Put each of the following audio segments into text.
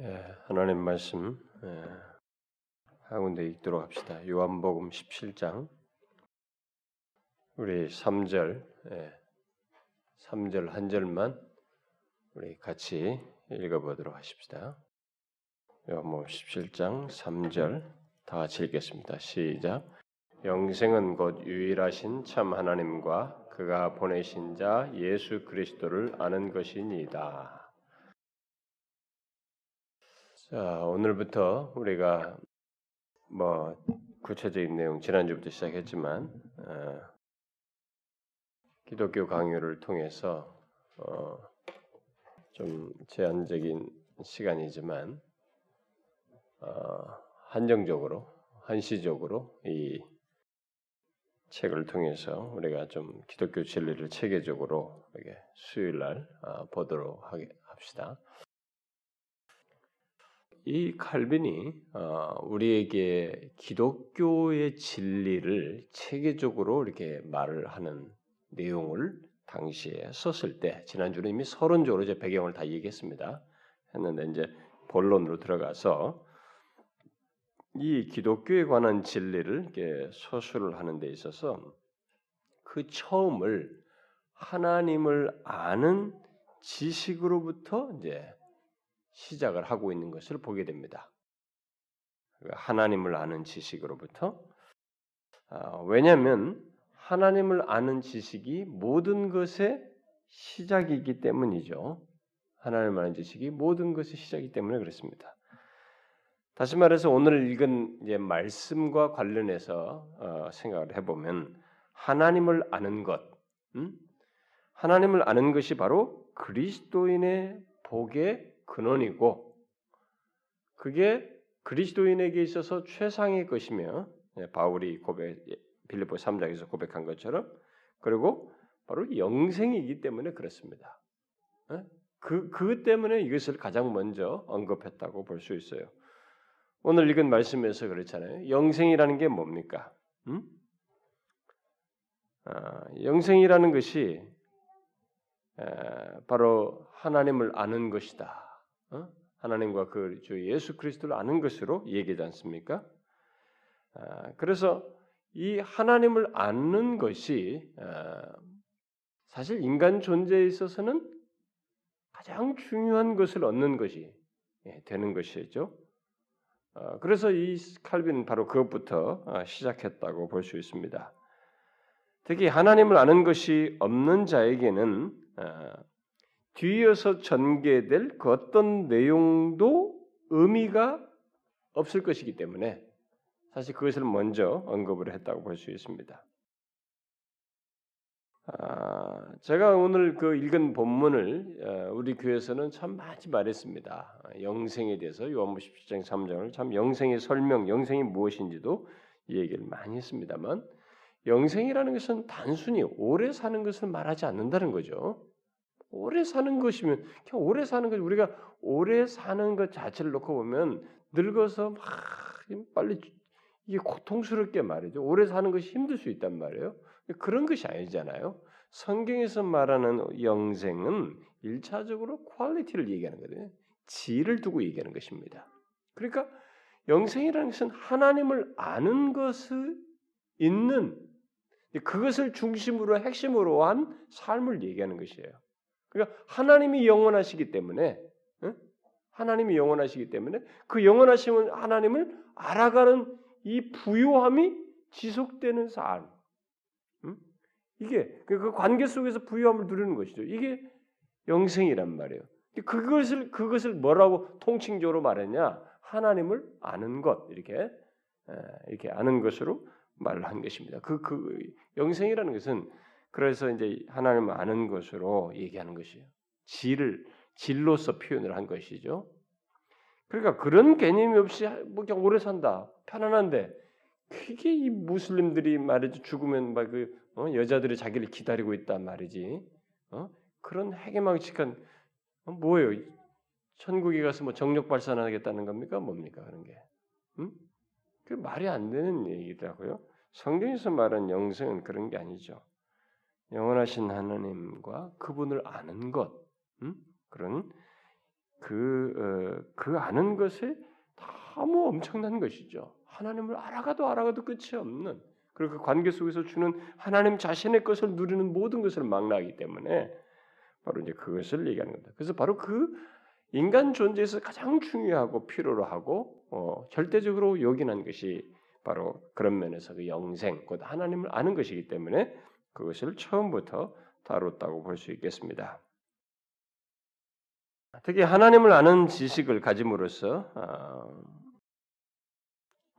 예, 하나님 말씀 예, 한 군데 읽도록 합시다. 요한복음 17장 우리 3절 예, 3절 한 절만 우리 같이 읽어보도록 하십시다. 요한복음 17장 3절 다 같이 읽겠습니다. 시작. 영생은 곧 유일하신 참 하나님과 그가 보내신 자 예수 그리스도를 아는 것이니이다. 자, 오늘부터 우리가 뭐 구체적인 내용 지난주부터 시작했지만 어, 기독교 강요를 통해서 어, 좀 제한적인 시간이지만 어, 한정적으로 한시적으로 이 책을 통해서 우리가 좀 기독교 진리를 체계적으로 이렇게 수요일 날 어, 보도록 하게 합시다. 이 칼빈이 어, 우리에게 기독교의 진리를 체계적으로 이렇게 말을 하는 내용을 당시에 썼을 때 지난주는 이미 서론적으로 제 배경을 다 얘기했습니다. 했는데 이제 본론으로 들어가서 이 기독교에 관한 진리를 이렇게 서술을 하는 데 있어서 그 처음을 하나님을 아는 지식으로부터 이제 시작을 하고 있는 것을 보게 됩니다. 하나님을 아는 지식으로부터 아, 왜냐하면 하나님을 아는 지식이 모든 것의 시작이기 때문이죠. 하나님을 아는 지식이 모든 것의 시작이기 때문에 그렇습니다. 다시 말해서 오늘 읽은 말씀과 관련해서 어, 생각을 해보면 하나님을 아는 것, 음? 하나님을 아는 것이 바로 그리스도인의 복의 근원이고 그게 그리스도인에게 있어서 최상의 것이며 예, 바울이 고백 빌립보 3장에서 고백한 것처럼 그리고 바로 영생이기 때문에 그렇습니다. 예? 그, 그 때문에 이것을 가장 먼저 언급했다고 볼 수 있어요. 오늘 읽은 말씀에서 그렇잖아요. 영생이라는 게 뭡니까? 음? 아, 영생이라는 것이 에, 바로 하나님을 아는 것이다. 어? 하나님과 그 주 예수 그리스도를 아는 것으로 얘기하지 않습니까? 아, 그래서 이 하나님을 아는 것이 아, 사실 인간 존재에 있어서는 가장 중요한 것을 얻는 것이 예, 되는 것이죠. 아, 그래서 이 칼빈은 바로 그것부터 시작했다고 볼 수 있습니다. 특히 하나님을 아는 것이 없는 자에게는 뒤이어서 전개될 그 어떤 내용도 의미가 없을 것이기 때문에 사실 그것을 먼저 언급을 했다고 볼 수 있습니다. 아, 제가 오늘 그 읽은 본문을 어, 우리 교회에서는 참 많이 말했습니다. 영생에 대해서 요한복음 17장 3장을 참 영생의 설명, 영생이 무엇인지도 얘기를 많이 했습니다만 영생이라는 것은 단순히 오래 사는 것을 말하지 않는다는 거죠. 오래 사는 것이면 그냥 오래 사는 것 우리가 오래 사는 것 자체를 놓고 보면 늙어서 막 빨리 이게 고통스럽게 말이죠. 오래 사는 것이 힘들 수 있단 말이에요. 그런 것이 아니잖아요. 성경에서 말하는 영생은 일차적으로 quality를 얘기하는 거거든요. 질을 두고 얘기하는 것입니다. 그러니까 영생이라는 것은 하나님을 아는 것을 있는 그것을 중심으로 핵심으로 한 삶을 얘기하는 것이에요. 그러니까 하나님이 영원하시기 때문에 하나님이 영원하시기 때문에 그 영원하심은 하나님을 알아가는 이 부요함이 지속되는 삶. 이게 그, 그 관계 속에서 부요함을 누리는 것이죠. 이게 영생이란 말이에요. 그것을 그것을 뭐라고 통칭적으로 말했냐? 하나님을 아는 것 이렇게 이렇게 아는 것으로 말을 한 것입니다. 그, 그 영생이라는 것은 그래서 이제 하나님을 아는 것으로 얘기하는 것이에요. 질을 질로서 표현을 한 것이죠. 그러니까 그런 개념이 없이 뭐 그냥 오래 산다 편안한데 그게 이 무슬림들이 말이죠 죽으면 막그 어? 여자들이 자기를 기다리고 있단 말이지. 어? 그런 해괴망측한 어? 뭐예요? 천국에 가서 뭐 정력 발산하겠다는 겁니까? 뭡니까 그런 게? 음? 그 말이 안 되는 얘기더라고요. 성경에서 말하는 영생은 그런 게 아니죠. 영원하신 하나님과 그분을 아는 것, 음? 그런 그, 어, 그 아는 것에 너무 엄청난 것이죠. 하나님을 알아가도 알아가도 끝이 없는 그리고 그 관계 속에서 주는 하나님 자신의 것을 누리는 모든 것을 망라하기 때문에 바로 이제 그것을 얘기하는 겁니다. 그래서 바로 그 인간 존재에서 가장 중요하고 필요로 하고 어, 절대적으로 요긴한 것이 바로 그런 면에서 그 영생, 곧 하나님을 아는 것이기 때문에 그것을 처음부터 다뤘다고 볼 수 있겠습니다. 특히 하나님을 아는 지식을 가짐으로써 어,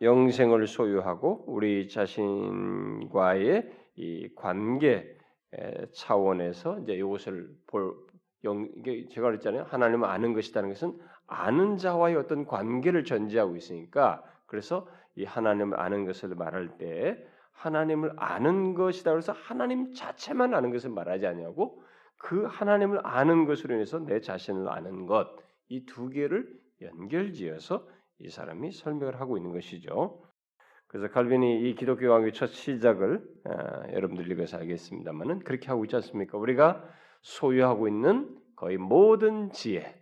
영생을 소유하고 우리 자신과의 이 관계 차원에서 이제 이것을 볼 영, 이게 제가 그랬잖아요. 하나님을 아는 것이라는 것은 아는 자와의 어떤 관계를 전제하고 있으니까 그래서 이 하나님을 아는 것을 말할 때 하나님을 아는 것이다 그래서 하나님 자체만 아는 것을 말하지 아니하고 그 하나님을 아는 것으로 인해서 내 자신을 아는 것 이 두 개를 연결지어서 이 사람이 설명을 하고 있는 것이죠. 그래서 칼빈이 이 기독교 강의 첫 시작을 아, 여러분들 읽어서 알겠습니다만은 그렇게 하고 있지 않습니까? 우리가 소유하고 있는 거의 모든 지혜,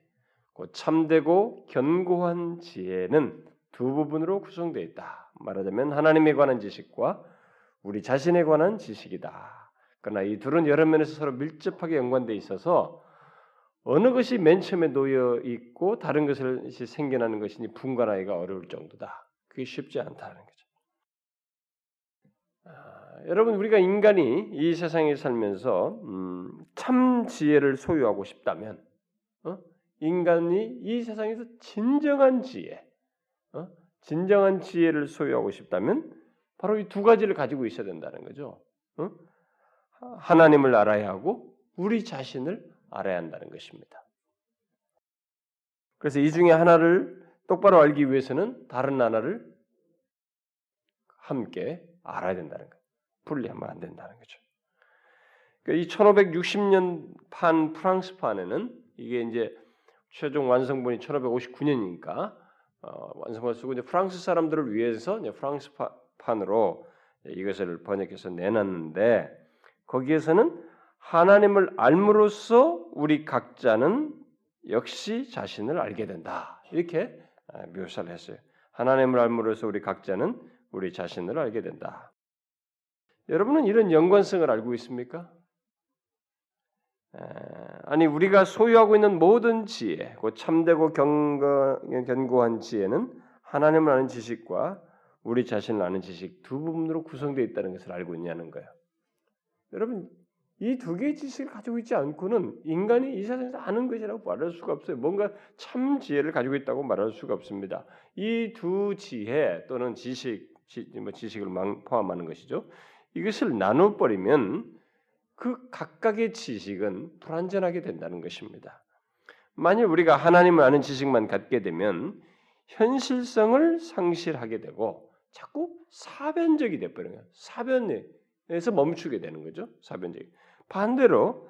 곧 참되고 견고한 지혜는 두 부분으로 구성되어 있다. 말하자면 하나님에 관한 지식과 우리 자신에 관한 지식이다. 그러나 이 둘은 여러 면에서 서로 밀접하게 연관되어 있어서 어느 것이 맨 처음에 놓여 있고 다른 것이 생겨나는 것이니 분간하기가 어려울 정도다. 그게 쉽지 않다는 거죠. 아, 여러분 우리가 인간이 이 세상에 살면서 음, 참 지혜를 소유하고 싶다면 어? 인간이 이 세상에서 진정한 지혜, 어? 진정한 지혜를 소유하고 싶다면 바로 이 두 가지를 가지고 있어야 된다는 거죠. 어? 하나님을 알아야 하고 우리 자신을 알아야 한다는 것입니다. 그래서 이 중에 하나를 똑바로 알기 위해서는 다른 하나를 함께 알아야 된다는 거예요. 분리하면 안 된다는 거죠. 그러니까 이 1560년 판 프랑스판에는 이게 이제 최종 완성본이 1559년이니까 어, 완성본 쓰고 이제 프랑스 사람들을 위해서 이제 프랑스 판으로 이것을 번역해서 내놨는데 거기에서는 하나님을 알므로써 우리 각자는 역시 자신을 알게 된다. 이렇게 아, 묘사를 했어요. 하나님을 알므로써 우리 각자는 우리 자신을 알게 된다. 여러분은 이런 연관성을 알고 있습니까? 아니 우리가 소유하고 있는 모든 지혜, 그 참되고 견고, 견고한 지혜는 하나님을 아는 지식과 우리 자신을 아는 지식 두 부분으로 구성되어 있다는 것을 알고 있냐는 거예요. 여러분 이 두 개의 지식을 가지고 있지 않고는 인간이 이 세상에서 아는 것이라고 말할 수가 없어요. 뭔가 참 지혜를 가지고 있다고 말할 수가 없습니다. 이 두 지혜 또는 지식, 지, 뭐 지식을 포함하는 것이죠. 이것을 나눠 버리면 그 각각의 지식은 불완전하게 된다는 것입니다. 만일 우리가 하나님을 아는 지식만 갖게 되면 현실성을 상실하게 되고 자꾸 사변적이 돼버려요. 사변에서 멈추게 되는 거죠. 사변적. 반대로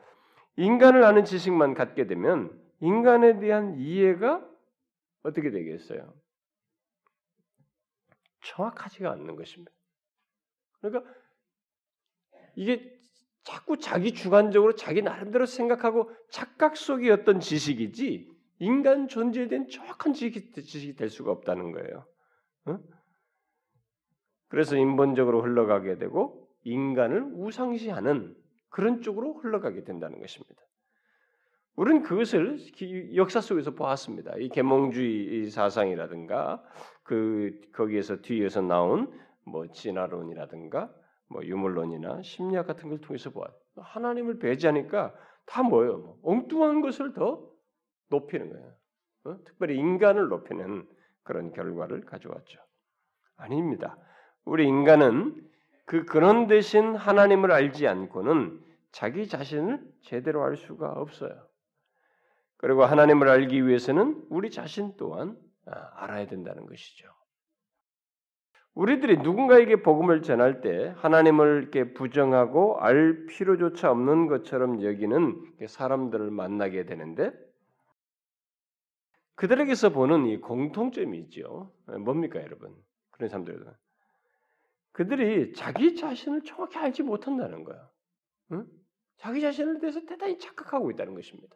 인간을 아는 지식만 갖게 되면 인간에 대한 이해가 어떻게 되겠어요? 정확하지가 않는 것입니다. 그러니까 이게 자꾸 자기 주관적으로 자기 나름대로 생각하고 착각 속의 어떤 지식이지 인간 존재에 대한 정확한 지식이, 될 수가 없다는 거예요. 어? 그래서 인본적으로 흘러가게 되고 인간을 우상시하는 그런 쪽으로 흘러가게 된다는 것입니다. 우리는 그것을 역사 속에서 보았습니다. 이 계몽주의 사상이라든가 그 거기에서 뒤에서 나온 뭐 진화론이라든가 뭐 유물론이나 심리학 같은 걸 통해서 보아 하나님을 배제하니까 다 뭐예요? 뭐 엉뚱한 것을 더 높이는 거예요. 어? 특별히 인간을 높이는 그런 결과를 가져왔죠. 아닙니다. 우리 인간은 그 근원 대신 하나님을 알지 않고는 자기 자신을 제대로 알 수가 없어요. 그리고 하나님을 알기 위해서는 우리 자신 또한 아, 알아야 된다는 것이죠. 우리들이 누군가에게 복음을 전할 때 하나님을 이렇게 부정하고 알 필요조차 없는 것처럼 여기는 사람들을 만나게 되는데 그들에게서 보는 이 공통점이 있죠. 뭡니까, 여러분? 그런 사람들은 그들이 자기 자신을 정확히 알지 못한다는 거야. 응? 자기 자신을 대해서 대단히 착각하고 있다는 것입니다.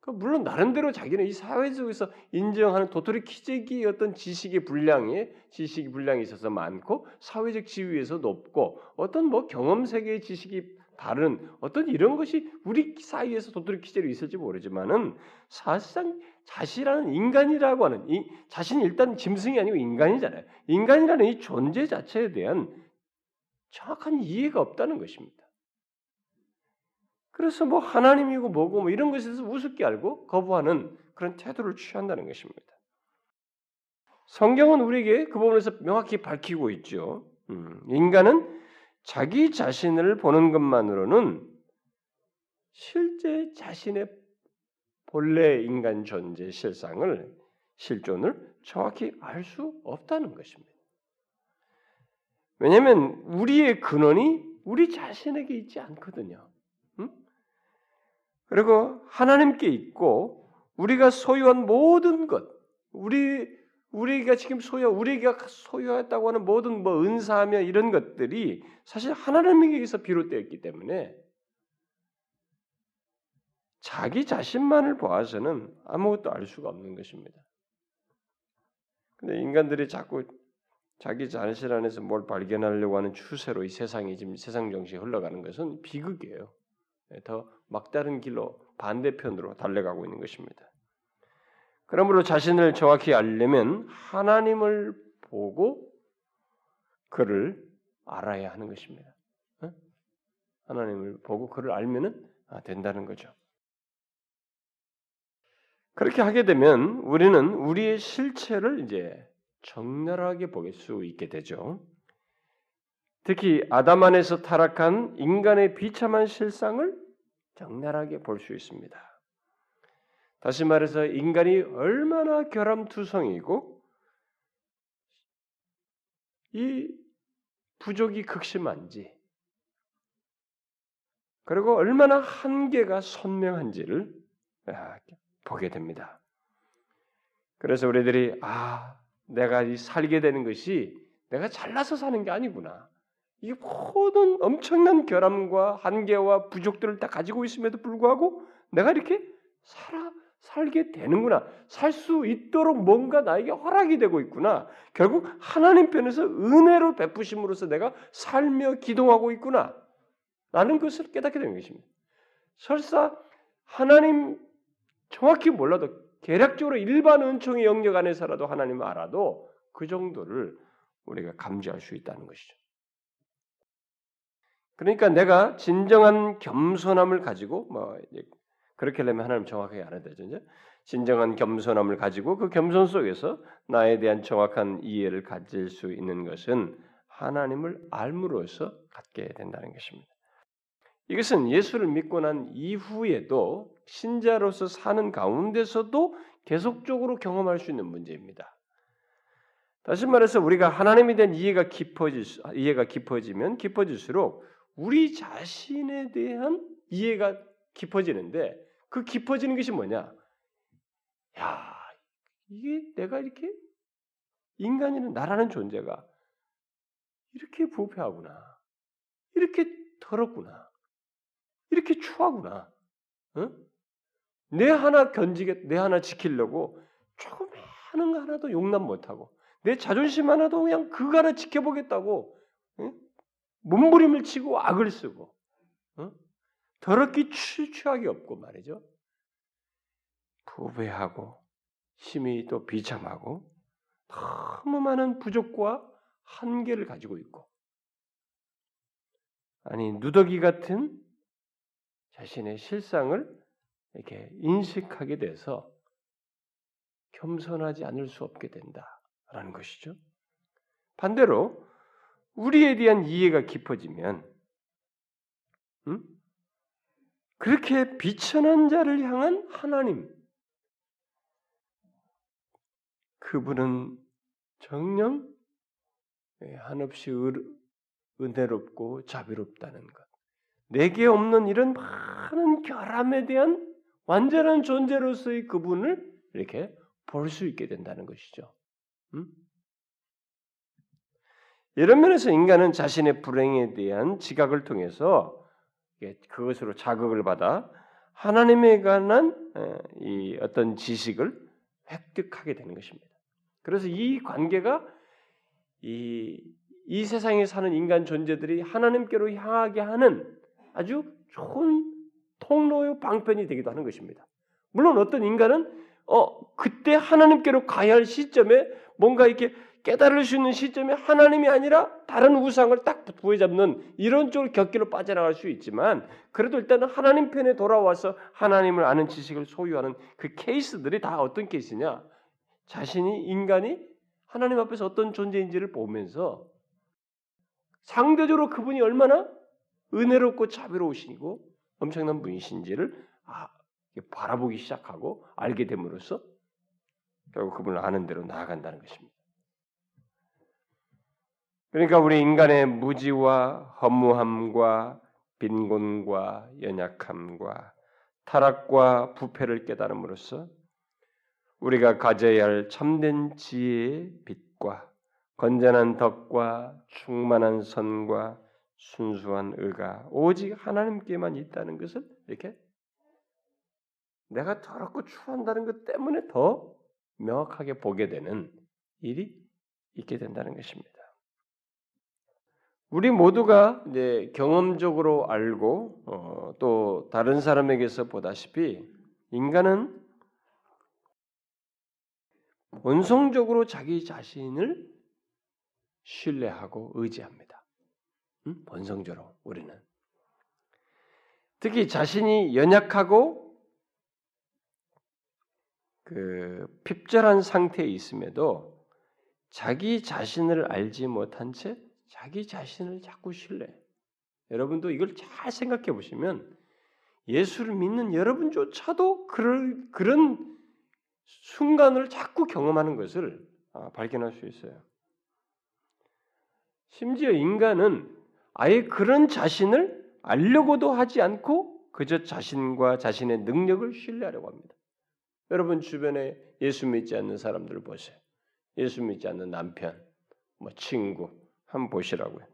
그 물론 나름대로 자기는 이 사회 속에서 인정하는 도토리 키재기 어떤 지식의 분량에 지식의 분량이 있어서 많고 사회적 지위에서 높고 어떤 뭐 경험 세계의 지식이 다른 어떤 이런 것이 우리 사이에서 도토리 키재로 있을지 모르지만은 사실상 자신이라는 인간이라고 하는 이 자신이 일단 짐승이 아니고 인간이잖아요. 인간이라는 이 존재 자체에 대한 정확한 이해가 없다는 것입니다. 그래서 뭐 하나님이고 뭐고 뭐 이런 것에 대해서 우습게 알고 거부하는 그런 태도를 취한다는 것입니다. 성경은 우리에게 그 부분에서 명확히 밝히고 있죠. 음, 인간은 자기 자신을 보는 것만으로는 실제 자신의 본래 인간 존재 실상을 실존을 정확히 알 수 없다는 것입니다. 왜냐하면 우리의 근원이 우리 자신에게 있지 않거든요. 그리고 하나님께 있고 우리가 소유한 모든 것, 우리 우리가 지금 소유, 우리가 소유했다고 하는 모든 뭐 은사하며 이런 것들이 사실 하나님에게서 비롯되었기 때문에 자기 자신만을 보아서는 아무것도 알 수가 없는 것입니다. 근데 인간들이 자꾸 자기 자신 안에서 뭘 발견하려고 하는 추세로 이 세상이 지금 세상 정신이 흘러가는 것은 비극이에요. 예, 더 막다른 길로 반대편으로 달려가고 있는 것입니다. 그러므로 자신을 정확히 알려면 하나님을 보고 그를 알아야 하는 것입니다. 어? 하나님을 보고 그를 알면은 아, 된다는 거죠. 그렇게 하게 되면 우리는 우리의 실체를 이제 적나라하게 볼수 있게 되죠. 특히 아담 안에서 타락한 인간의 비참한 실상을 적나라하게 볼 수 있습니다. 다시 말해서 인간이 얼마나 결함투성이고 이 부족이 극심한지 그리고 얼마나 한계가 선명한지를 아, 보게 됩니다. 그래서 우리들이 아 내가 살게 되는 것이 내가 잘나서 사는 게 아니구나. 이 모든 엄청난 결함과 한계와 부족들을 다 가지고 있음에도 불구하고 내가 이렇게 살아 살게 되는구나. 살 수 있도록 뭔가 나에게 허락이 되고 있구나. 결국 하나님 편에서 은혜로 베푸심으로써 내가 살며 기동하고 있구나. 라는 것을 깨닫게 되는 것입니다. 설사 하나님 정확히 몰라도 계략적으로 일반 은총의 영역 안에서라도 하나님을 알아도 그 정도를 우리가 감지할 수 있다는 것이죠. 그러니까 내가 진정한 겸손함을 가지고 뭐 그렇게 하려면 하나님 정확하게 알아야 되죠. 이제 진정한 겸손함을 가지고 그 겸손 속에서 나에 대한 정확한 이해를 가질 수 있는 것은 하나님을 알므로써 갖게 된다는 것입니다. 이것은 예수를 믿고 난 이후에도 신자로서 사는 가운데서도 계속적으로 경험할 수 있는 문제입니다. 다시 말해서 우리가 하나님에 대한 이해가 깊어질 이해가 깊어지면 깊어질수록 우리 자신에 대한 이해가 깊어지는데 그 깊어지는 것이 뭐냐? 야, 이게 내가 이렇게 인간이는 나라는 존재가 이렇게 부패하구나. 이렇게 더럽구나. 이렇게 추하구나. 어? 내 하나 견지게, 내 하나 지키려고 조금 하는 거 하나도 용납 못하고, 내 자존심 하나도 그냥 그거 하나 지켜보겠다고, 어? 몸부림을 치고 악을 쓰고 어? 더럽게 추추하게 없고 말이죠. 부배하고 힘이 또 비참하고 너무 많은 부족과 한계를 가지고 있고 아니 누더기 같은 자신의 실상을 이렇게 인식하게 돼서 겸손하지 않을 수 없게 된다라는 것이죠. 반대로 우리에 대한 이해가 깊어지면 음? 그렇게 비천한 자를 향한 하나님 그분은 예, 한없이 은혜롭고 자비롭다는 것. 내게 없는 이런 많은 결함에 대한 완전한 존재로서의 그분을 이렇게 볼 수 있게 된다는 것이죠. 음? 이런 면에서 인간은 자신의 불행에 대한 지각을 통해서 그것으로 자극을 받아 하나님에 관한 이 어떤 지식을 획득하게 되는 것입니다. 그래서 이 관계가 이, 이 세상에 사는 인간 존재들이 하나님께로 향하게 하는 아주 좋은 통로의 방편이 되기도 하는 것입니다. 물론 어떤 인간은 어 그때 하나님께로 가야 할 시점에 뭔가 이렇게 깨달을 수 있는 시점에 하나님이 아니라 다른 우상을 딱 부여잡는 이런 쪽을 곁길로 빠져나갈 수 있지만 그래도 일단은 하나님 편에 돌아와서 하나님을 아는 지식을 소유하는 그 케이스들이 다 어떤 케이스냐? 자신이 인간이 하나님 앞에서 어떤 존재인지를 보면서 상대적으로 그분이 얼마나 은혜롭고 자비로우시고 엄청난 분이신지를 아, 바라보기 시작하고 알게 됨으로써 결국 그분을 아는 대로 나아간다는 것입니다. 그러니까 우리 인간의 무지와 허무함과 빈곤과 연약함과 타락과 부패를 깨달음으로써 우리가 가져야 할 참된 지혜의 빛과 건전한 덕과 충만한 선과 순수한 의가 오직 하나님께만 있다는 것을 이렇게 내가 더럽고 추한다는 것 때문에 더 명확하게 보게 되는 일이 있게 된다는 것입니다. 우리 모두가 이제 경험적으로 알고 어, 또 다른 사람에게서 보다시피 인간은 본성적으로 자기 자신을 신뢰하고 의지합니다. 음? 본성적으로 우리는 특히 자신이 연약하고 그 핍절한 상태에 있음에도 자기 자신을 알지 못한 채 자기 자신을 자꾸 신뢰. 여러분도 이걸 잘 생각해 보시면 예수를 믿는 여러분조차도 그럴, 그런 순간을 자꾸 경험하는 것을 아, 발견할 수 있어요. 심지어 인간은 아예 그런 자신을 알려고도 하지 않고 그저 자신과 자신의 능력을 신뢰하려고 합니다. 여러분 주변에 예수 믿지 않는 사람들 보세요. 예수 믿지 않는 남편, 뭐 친구, 한번 보시라고요.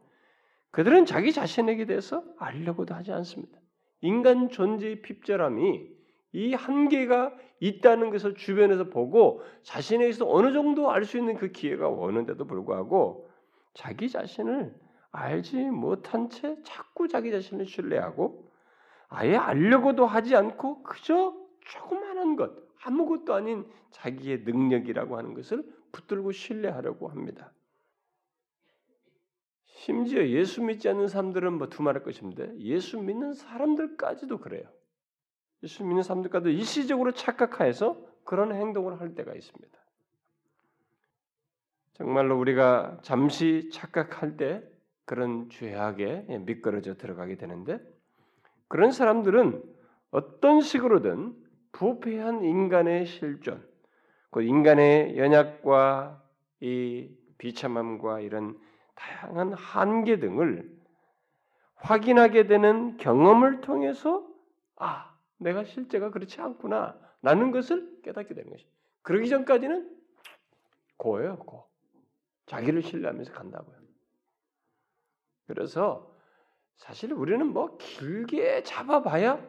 그들은 자기 자신에게 대해서 알려고도 하지 않습니다. 인간 존재의 핍절함이 이 한계가 있다는 것을 주변에서 보고 자신에게서 어느 정도 알 수 있는 그 기회가 오는데도 불구하고 자기 자신을 알지 못한 채 자꾸 자기 자신을 신뢰하고 아예 알려고도 하지 않고 그저 조그마한 것, 아무것도 아닌 자기의 능력이라고 하는 것을 붙들고 신뢰하려고 합니다. 심지어 예수 믿지 않는 사람들은 뭐 두말할 것인데 예수 믿는 사람들까지도 그래요. 예수 믿는 사람들까지도 일시적으로 착각하여서 그런 행동을 할 때가 있습니다. 정말로 우리가 잠시 착각할 때 그런 죄악에 미끄러져 들어가게 되는데 그런 사람들은 어떤 식으로든 부패한 인간의 실존, 그 인간의 연약과 이 비참함과 이런 다양한 한계 등을 확인하게 되는 경험을 통해서 아, 내가 실제가 그렇지 않구나. 라는 것을 깨닫게 되는 것이. 그러기 전까지는 고예요, 고. 자기를 신뢰하면서 간다고요. 그래서 사실 우리는 뭐 길게 잡아봐야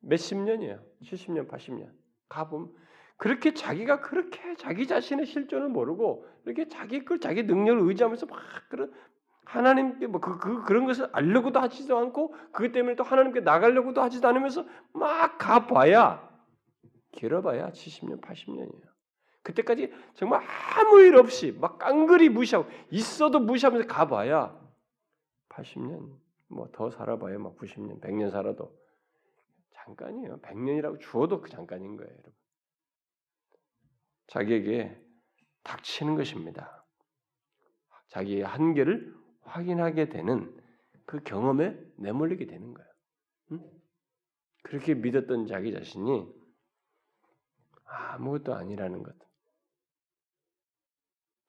몇십 년이에요. 70년, 80년. 가보면 그렇게 자기가 그렇게 자기 자신의 실존을 모르고 이렇게 자기 걸 자기 능력을 의지하면서 막 그런 하나님께 뭐그 그, 그런 것을 알려고도 하지도 않고 그것 때문에 또 하나님께 나가려고도 하지도 않으면서 막 가봐야 길어봐야 70년, 80년이에요. 그때까지 정말 아무 일 없이 막 깡그리 무시하고 있어도 무시하면서 가봐야 80년 뭐 더 살아봐야 막 90년, 100년 살아도 잠깐이에요. 100년이라고 주어도 그 잠깐인 거예요, 여러분. 자기에게 닥치는 것입니다. 자기의 한계를 확인하게 되는 그 경험에 내몰리게 되는 거예요. 응? 그렇게 믿었던 자기 자신이 아무것도 아니라는 것.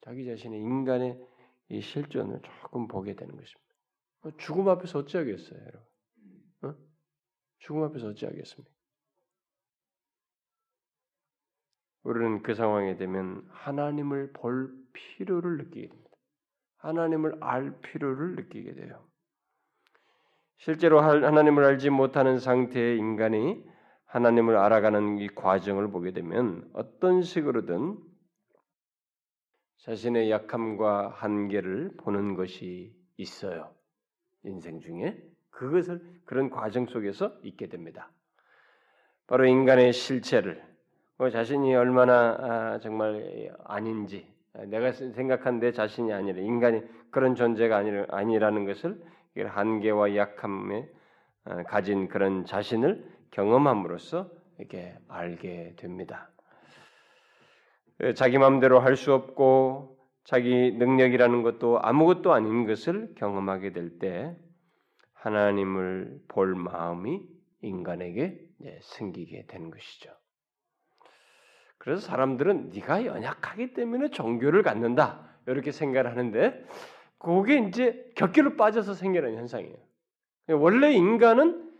자기 자신의 인간의 이 실존을 조금 보게 되는 것입니다. 죽음 앞에서 어찌하겠어요, 여러분? 어? 죽음 앞에서 어찌하겠습니까? 우리는 그 상황에 되면 하나님을 볼 필요를 느끼게 됩니다. 하나님을 알 필요를 느끼게 돼요. 실제로 하나님을 알지 못하는 상태의 인간이 하나님을 알아가는 이 과정을 보게 되면 어떤 식으로든 자신의 약함과 한계를 보는 것이 있어요. 인생 중에 그것을 그런 과정 속에서 있게 됩니다. 바로 인간의 실체를 뭐 자신이 얼마나 아, 정말 아닌지 내가 생각한 내 자신이 아니라 인간이 그런 존재가 아니라는 것을 한계와 약함에 아, 가진 그런 자신을 경험함으로써 이렇게 알게 됩니다. 자기 마음대로 할 수 없고 자기 능력이라는 것도 아무것도 아닌 것을 경험하게 될 때 하나님을 볼 마음이 인간에게 생기게 되는 것이죠. 그래서 사람들은 네가 연약하기 때문에 종교를 갖는다 이렇게 생각을 하는데 그게 이제 격결로 빠져서 생기는 현상이에요. 원래 인간은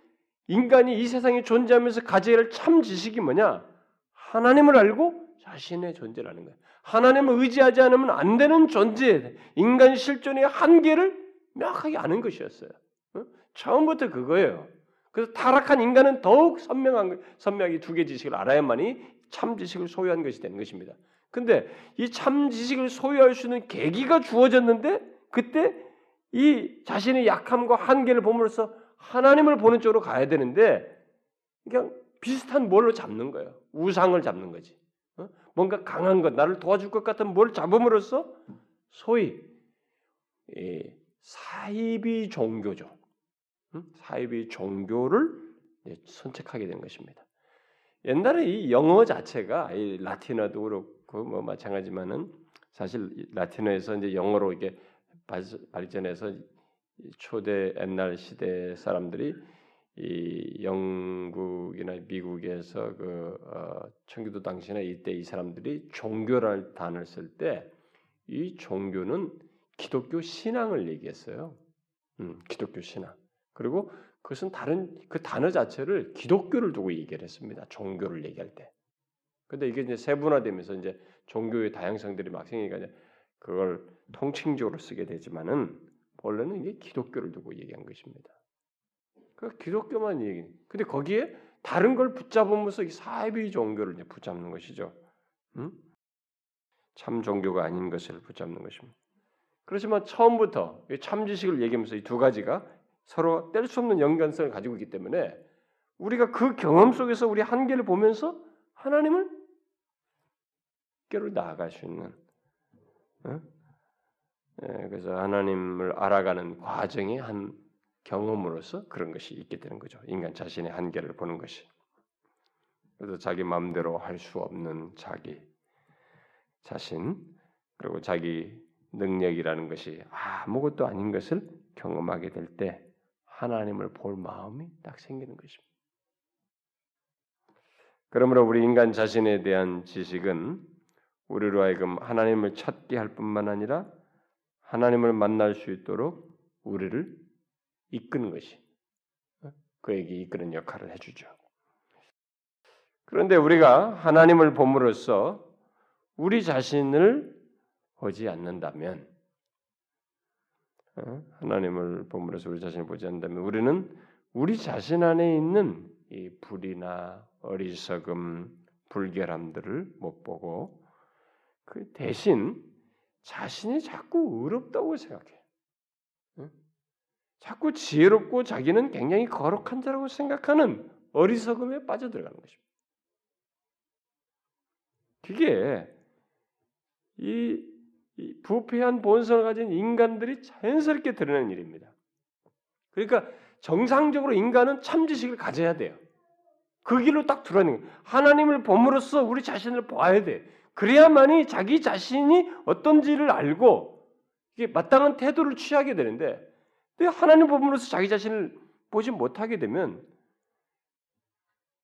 인간이 이 세상에 존재하면서 가져야 할 참 지식이 뭐냐? 하나님을 알고 자신의 존재라는 거예요. 하나님을 의지하지 않으면 안 되는 존재, 인간 실존의 한계를 명확하게 아는 것이었어요. 어? 처음부터 그거예요. 그래서 타락한 인간은 더욱 선명한 선명하게 두개 지식을 알아야만이 참 지식을 소유한 것이 되는 것입니다. 근데 이 참 지식을 소유할 수 있는 계기가 주어졌는데 그때 이 자신의 약함과 한계를 보면서 하나님을 보는 쪽으로 가야 되는데 그냥 비슷한 뭘로 잡는 거예요. 우상을 잡는 거지. 어? 뭔가 강한 것, 나를 도와줄 것 같은 뭘 잡음으로써 소위 사이비 종교죠. 사이비 종교를 선택하게 된 것입니다. 옛날에 이 영어 자체가 이 라틴어도 그렇고 뭐 마찬가지만은 사실 라틴어에서 이제 영어로 이게 발전해서 초대 옛날 시대 사람들이 이 영국이나 미국에서 그 어, 청교도 당시나 이때 이 사람들이 종교라는 단어를 쓸때 이 종교는 기독교 신앙을 얘기했어요. 음, 기독교 신앙. 그리고 그것은 다른 그 단어 자체를 기독교를 두고 얘기를 했습니다. 종교를 얘기할 때. 근데 이게 이제 세분화되면서 이제 종교의 다양성들이 막 생기니까 이제 그걸 통칭적으로 쓰게 되지만은 원래는 이게 기독교를 두고 얘기한 것입니다. 그 기독교만 얘기. 근데 거기에 다른 걸 붙잡으면서 이 사이비 종교를 이제 붙잡는 것이죠. 음? 참 종교가 아닌 것을 붙잡는 것입니다. 그렇지만 처음부터 참 지식을 얘기하면서 이 두 가지가 서로 뗄 수 없는 연관성을 가지고 있기 때문에 우리가 그 경험 속에서 우리 한계를 보면서 하나님을 깨로 나아갈 수 있는 어? 예, 그래서 하나님을 알아가는 과정의 한 경험으로서 그런 것이 있게 되는 거죠. 인간 자신의 한계를 보는 것이. 그래서 자기 마음대로 할 수 없는 자기 자신 그리고 자기 능력이라는 것이 아무것도 아닌 것을 경험하게 될 때 하나님을 볼 마음이 딱 생기는 것입니다. 그러므로 우리 인간 자신에 대한 지식은 우리로 하여금 하나님을 찾게 할 뿐만 아니라 하나님을 만날 수 있도록 우리를 이끄는 것이 어? 그에게 이끄는 역할을 해주죠. 그런데 우리가 하나님을 봄으로써 우리 자신을 보지 않는다면 어? 하나님을 봄으로써 우리 자신을 보지 않는다면 우리는 우리 자신 안에 있는 이 불이나 어리석음, 불결함들을 못 보고 그 대신 자신이 자꾸 의롭다고 생각해. 자꾸 지혜롭고 자기는 굉장히 거룩한 자라고 생각하는 어리석음에 빠져들어가는 것입니다. 그게 이, 이 부패한 본성을 가진 인간들이 자연스럽게 드러나는 일입니다. 그러니까 정상적으로 인간은 참지식을 가져야 돼요. 그 길로 딱 들어가는 거예요. 하나님을 봄으로써 우리 자신을 봐야 돼. 그래야만이 자기 자신이 어떤지를 알고 이게 마땅한 태도를 취하게 되는데 하나님 부분으로서 자기 자신을 보지 못하게 되면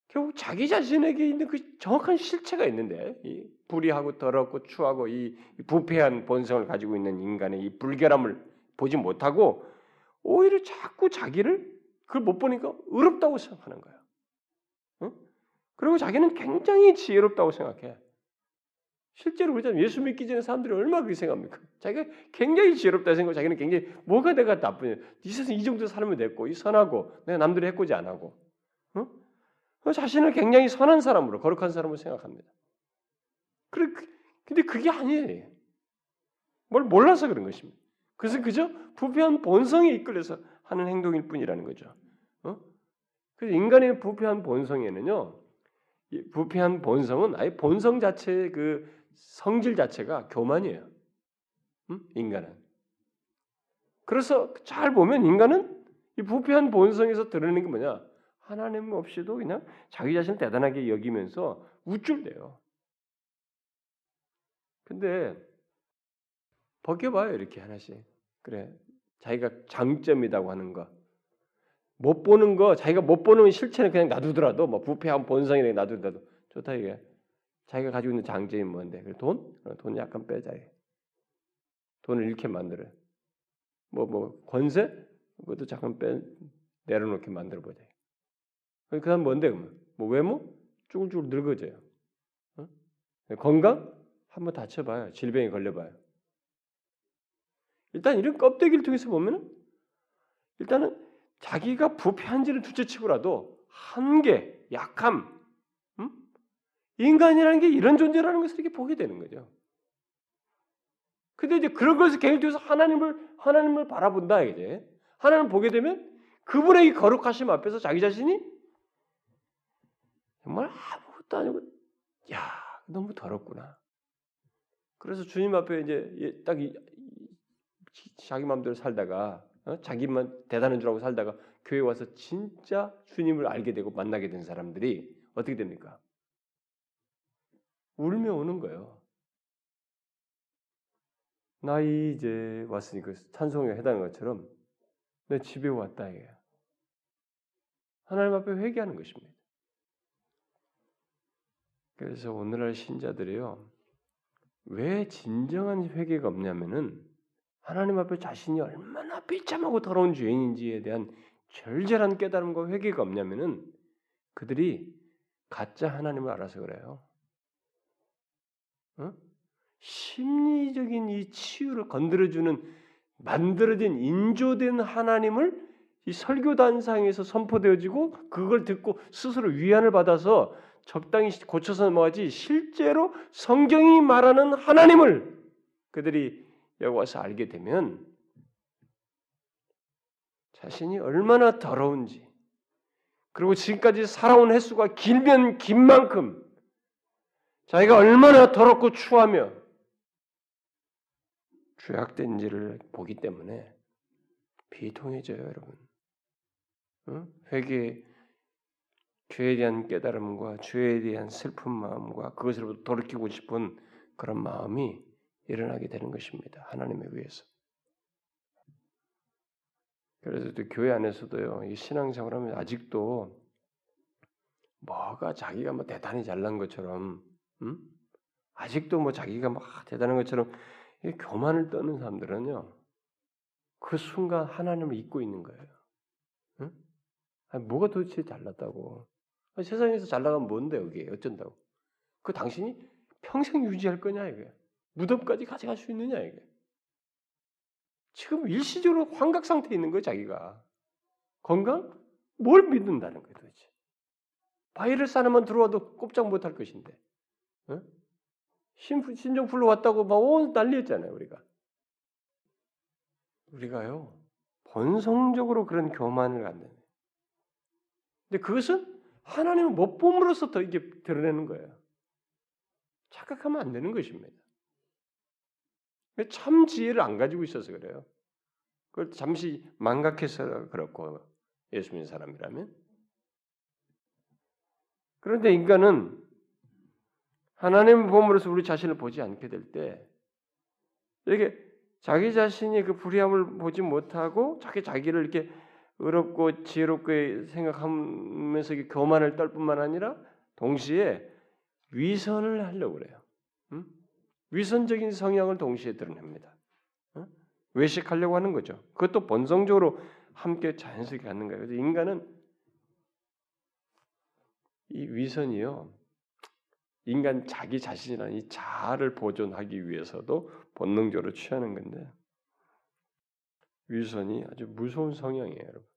결국 자기 자신에게 있는 그 정확한 실체가 있는데 이 불의하고 더럽고 추하고 이 부패한 본성을 가지고 있는 인간의 이 불결함을 보지 못하고 오히려 자꾸 자기를 그걸 못 보니까 의롭다고 생각하는 거야. 응? 그리고 자기는 굉장히 지혜롭다고 생각해. 실제로 그렇잖아요. 예수 믿기 전에 사람들이 얼마나 그렇게 생각합니까? 자기가 굉장히 지혜롭다 생각하고 자기는 굉장히 뭐가 내가 나쁘냐. 이 세상 이 정도 살면 됐고 이 선하고 내가 남들이 해코지 안 하고. 어? 자신을 굉장히 선한 사람으로 거룩한 사람으로 생각합니다. 그래, 근데 그게 아니에요. 뭘 몰라서 그런 것입니다. 그래서 그저 부패한 본성에 이끌려서 하는 행동일 뿐이라는 거죠. 어? 그래서 인간의 부패한 본성에는요, 부패한 본성은 아예 본성 자체의 그 성질 자체가 교만이에요. 음? 인간은. 그래서 잘 보면 인간은 이 부패한 본성에서 드러내는 게 뭐냐? 하나님 없이도 그냥 자기 자신을 대단하게 여기면서 우쭐대요. 근데 벗겨봐요 이렇게 하나씩. 그래 자기가 장점이라고 하는 거. 못 보는 거 자기가 못 보는 실체는 그냥 놔두더라도 뭐 부패한 본성이라 놔두더라도 좋다 이게. 자기가 가지고 있는 장점이 뭔데? 돈? 어, 돈 약간 빼자. 돈을 잃게 만들어. 뭐, 뭐, 권세? 그것도 잠깐 빼, 내려놓게 만들어 보자. 그 다음 뭔데? 뭐, 외모? 쭈글쭈글 늙어져요. 어? 건강? 한번 다쳐봐요. 질병에 걸려봐요. 일단 이런 껍데기를 통해서 보면은, 일단은 자기가 부패한지를 둘째치고라도 한계, 약함, 음? 인간이라는 게 이런 존재라는 것을 이렇게 보게 되는 거죠. 근데 이제 그런 것을 계획해서 하나님을 하나님을 바라본다 이제 하나님 보게 되면 그분의 거룩하심 앞에서 자기 자신이 정말 아무것도 아니고 야 너무 더럽구나. 그래서 주님 앞에 이제 딱 이, 자기 마음대로 살다가 어? 자기만 대단한 줄 알고 살다가 교회 와서 진짜 주님을 알게 되고 만나게 된 사람들이 어떻게 됩니까? 울며 오는 거예요. 나 이제 왔으니 그 찬송에 해당하는 것처럼 내 집에 왔다 이게 하나님 앞에 회개하는 것입니다. 그래서 오늘날 신자들이요 왜 진정한 회개가 없냐면은 하나님 앞에 자신이 얼마나 비참하고 더러운 죄인인지에 대한 절절한 깨달음과 회개가 없냐면은 그들이 가짜 하나님을 알아서 그래요. 어? 심리적인 이 치유를 건드려주는 만들어진 인조된 하나님을 이 설교단상에서 선포되어지고 그걸 듣고 스스로 위안을 받아서 적당히 고쳐서 넘어가지 실제로 성경이 말하는 하나님을 그들이 여기 와서 알게 되면 자신이 얼마나 더러운지 그리고 지금까지 살아온 횟수가 길면 긴 만큼 자기가 얼마나 더럽고 추하며 죄악된지를 보기 때문에 비통해져요, 여러분. 응? 회개, 죄에 대한 깨달음과 죄에 대한 슬픈 마음과 그것으로부터 돌이키고 싶은 그런 마음이 일어나게 되는 것입니다. 하나님에 의해서. 그래서 또 교회 안에서도요, 이 신앙생활 하면 아직도 뭐가 자기가 뭐 대단히 잘난 것처럼, 음? 아직도 뭐 자기가 막 대단한 것처럼 이 교만을 떠는 사람들은요, 그 순간 하나님을 잊고 있는 거예요. 응? 아니, 뭐가 도대체 잘났다고? 아니, 세상에서 잘 나가면 뭔데 여기 어쩐다고? 그 당신이 평생 유지할 거냐 이게? 무덤까지 가져갈 수 있느냐 이게? 지금 일시적으로 환각 상태에 있는 거예요 자기가. 건강? 뭘 믿는다는 거예요 도대체? 바이러스 하나만 들어와도 꼼짝 못할 것인데. 응? 신종플루 왔다고 막온 난리였잖아요, 우리가. 우리가요, 본성적으로 그런 교만을 갖는. 근데 그것은 하나님을 못 봄으로써 더 이게 드러내는 거예요. 착각하면 안 되는 것입니다. 참 지혜를 안 가지고 있어서 그래요. 그걸 잠시 망각해서 그렇고 예수 믿는 사람이라면. 그런데 인간은 하나님 보험으로서 우리 자신을 보지 않게 될 때 이렇게 자기 자신이 그 불의함을 보지 못하고 자기 자기를 이렇게 의롭고 지혜롭게 생각하면서 교만을 떨 뿐만 아니라 동시에 위선을 하려고 그래요. 응? 위선적인 성향을 동시에 드러냅니다. 응? 외식하려고 하는 거죠. 그것도 본성적으로 함께 자연스럽게 갖는 거예요. 그래서 인간은 이 위선이요. 인간 자기 자신이라는 이 자아를 보존하기 위해서도 본능적으로 취하는 건데 위선이 아주 무서운 성향이에요, 여러분.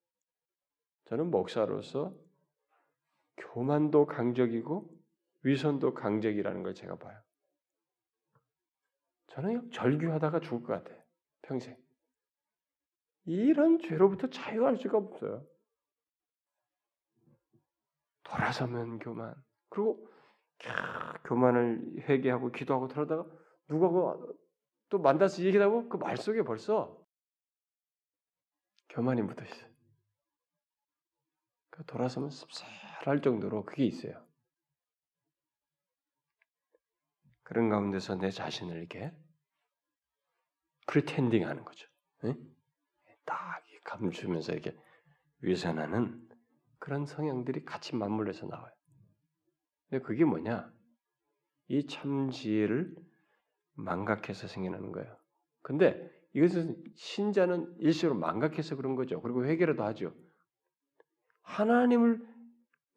저는 목사로서 교만도 강적이고 위선도 강적이라는 걸 제가 봐요. 저는 절규하다가 죽을 것 같아요. 평생. 이런 죄로부터 자유할 수가 없어요. 돌아서면 교만. 그리고 교만을 회개하고 기도하고 그러다가 누가 또 만나서 얘기하고 그 말 속에 벌써 교만이 묻어 있어요. 그 돌아서면 씁쓸할 정도로 그게 있어요. 그런 가운데서 내 자신을 이렇게 프리텐딩 하는 거죠. 네? 딱 감추면서 이렇게 위선하는 그런 성향들이 같이 맞물려서 나와요. 그게 뭐냐? 이 참 지혜를 망각해서 생겨나는 거예요. 근데 이것은 신자는 일시로 망각해서 그런 거죠. 그리고 회개라도 하죠. 하나님을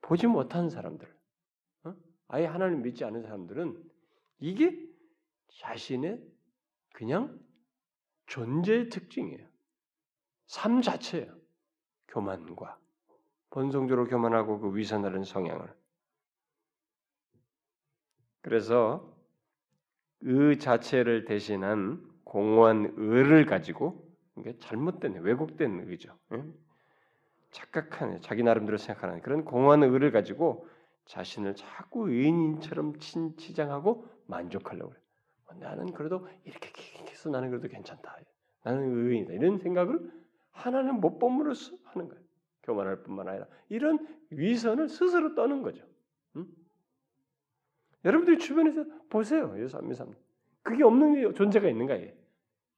보지 못한 사람들, 어? 아예 하나님 믿지 않은 사람들은 이게 자신의 그냥 존재의 특징이에요. 삶 자체예요. 교만과 본성적으로 교만하고 그 위선하는 성향을. 그래서 의 자체를 대신한 공허한 의를 가지고 이게 잘못된 왜곡된 의죠. 착각한 자기 나름대로 생각하는 그런 공허한 의를 가지고 자신을 자꾸 의인처럼 치장하고 만족하려고 그래. 어, 나는 그래도 이렇게 해서 나는 그래도 괜찮다. 나는 의인이다. 이런 생각을 하나는 못 범으로써 하는 거예요. 교만할 뿐만 아니라 이런 위선을 스스로 떠는 거죠. 응? 여러분들 주변에서 보세요. 예수님삼 그게 없는 존재가 있는가?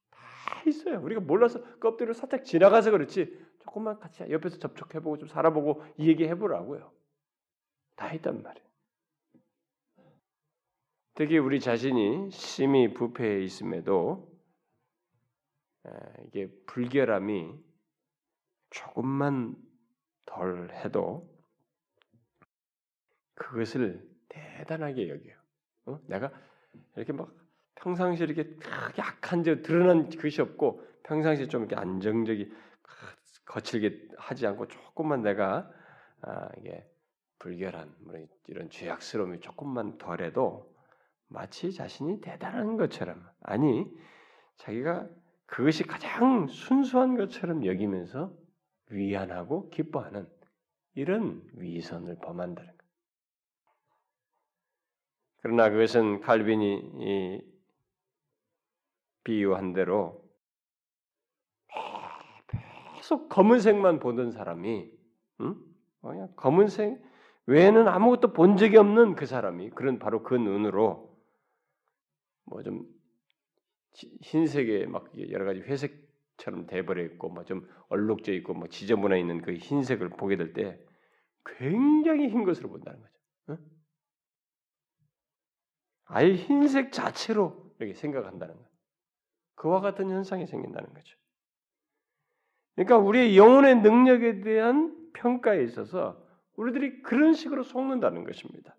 다 있어요. 우리가 몰라서 껍데기로 살짝 지나가서 그렇지. 조금만 같이 옆에서 접촉해보고 좀 살아보고 이 얘기 해보라고요. 다 있단 말이에요. 특히 우리 자신이 심히 부패해 있음에도 이게 불결함이 조금만 덜 해도 그것을 대단하게 여겨요. 어? 내가 이렇게 막 평상시에 이렇게 약한 저 드러난 것이 없고 평상시에 좀 이렇게 안정적이 거칠게 하지 않고 조금만 내가 아, 이게 불결한 뭐 이런 죄악스러움이 조금만 덜해도 마치 자신이 대단한 것처럼 아니 자기가 그것이 가장 순수한 것처럼 여기면서 위안하고 기뻐하는 이런 위선을 범한다는 것. 그러나 그것은 칼빈이 비유한 대로 계속 검은색만 보던 사람이 응? 그냥 검은색 외에는 아무것도 본 적이 없는 그 사람이 그런 바로 그 눈으로 뭐 좀 흰색에 막 여러 가지 회색처럼 돼버려 있고 뭐 좀 얼룩져 있고 뭐 지저분해 있는 그 흰색을 보게 될 때 굉장히 흰 것으로 본다는 거죠. 응? 아예 흰색 자체로 이렇게 생각한다는 거예요. 그와 같은 현상이 생긴다는 거죠. 그러니까 우리의 영혼의 능력에 대한 평가에 있어서 우리들이 그런 식으로 속는다는 것입니다.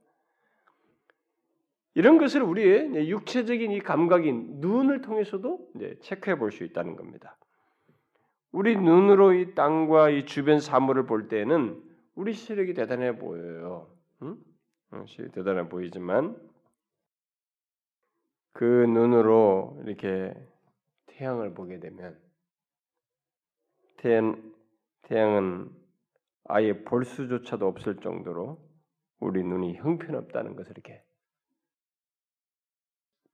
이런 것을 우리의 육체적인 이 감각인 눈을 통해서도 체크해 볼 수 있다는 겁니다. 우리 눈으로 이 땅과 이 주변 사물을 볼 때는 우리 시력이 대단해 보여요. 응? 대단해 보이지만 그 눈으로 이렇게 태양을 보게 되면 태양, 태양은 아예 볼 수조차도 없을 정도로 우리 눈이 형편없다는 것을 이렇게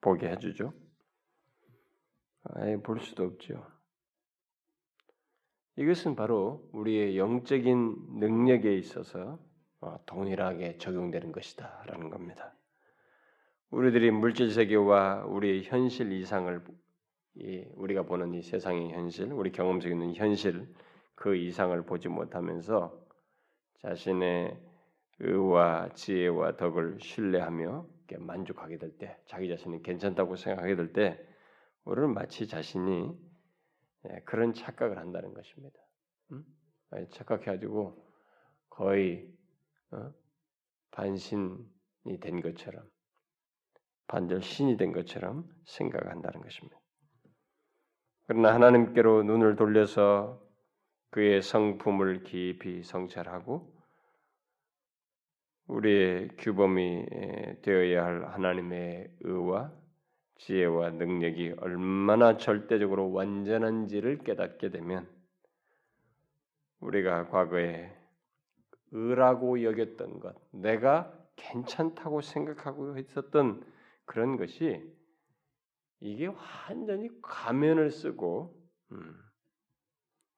보게 해주죠. 아예 볼 수도 없죠. 이것은 바로 우리의 영적인 능력에 있어서 어, 동일하게 적용되는 것이다라는 겁니다. 우리들이 물질 세계와 우리의 현실 이상을 우리가 보는 이 세상의 현실, 우리 경험 속에 있는 현실 그 이상을 보지 못하면서 자신의 의와 지혜와 덕을 신뢰하며 만족하게 될 때, 자기 자신이 괜찮다고 생각하게 될 때, 우리는 마치 자신이 예, 그런 착각을 한다는 것입니다. 음? 착각해가지고 거의 어? 반신이 된 것처럼 반절 신이 된 것처럼 생각한다는 것입니다. 그러나 하나님께로 눈을 돌려서 그의 성품을 깊이 성찰하고 우리의 규범이 되어야 할 하나님의 의와 지혜와 능력이 얼마나 절대적으로 완전한지를 깨닫게 되면 우리가 과거에 의라고 여겼던 것, 내가 괜찮다고 생각하고 있었던 그런 것이 이게 완전히 가면을 쓰고 음,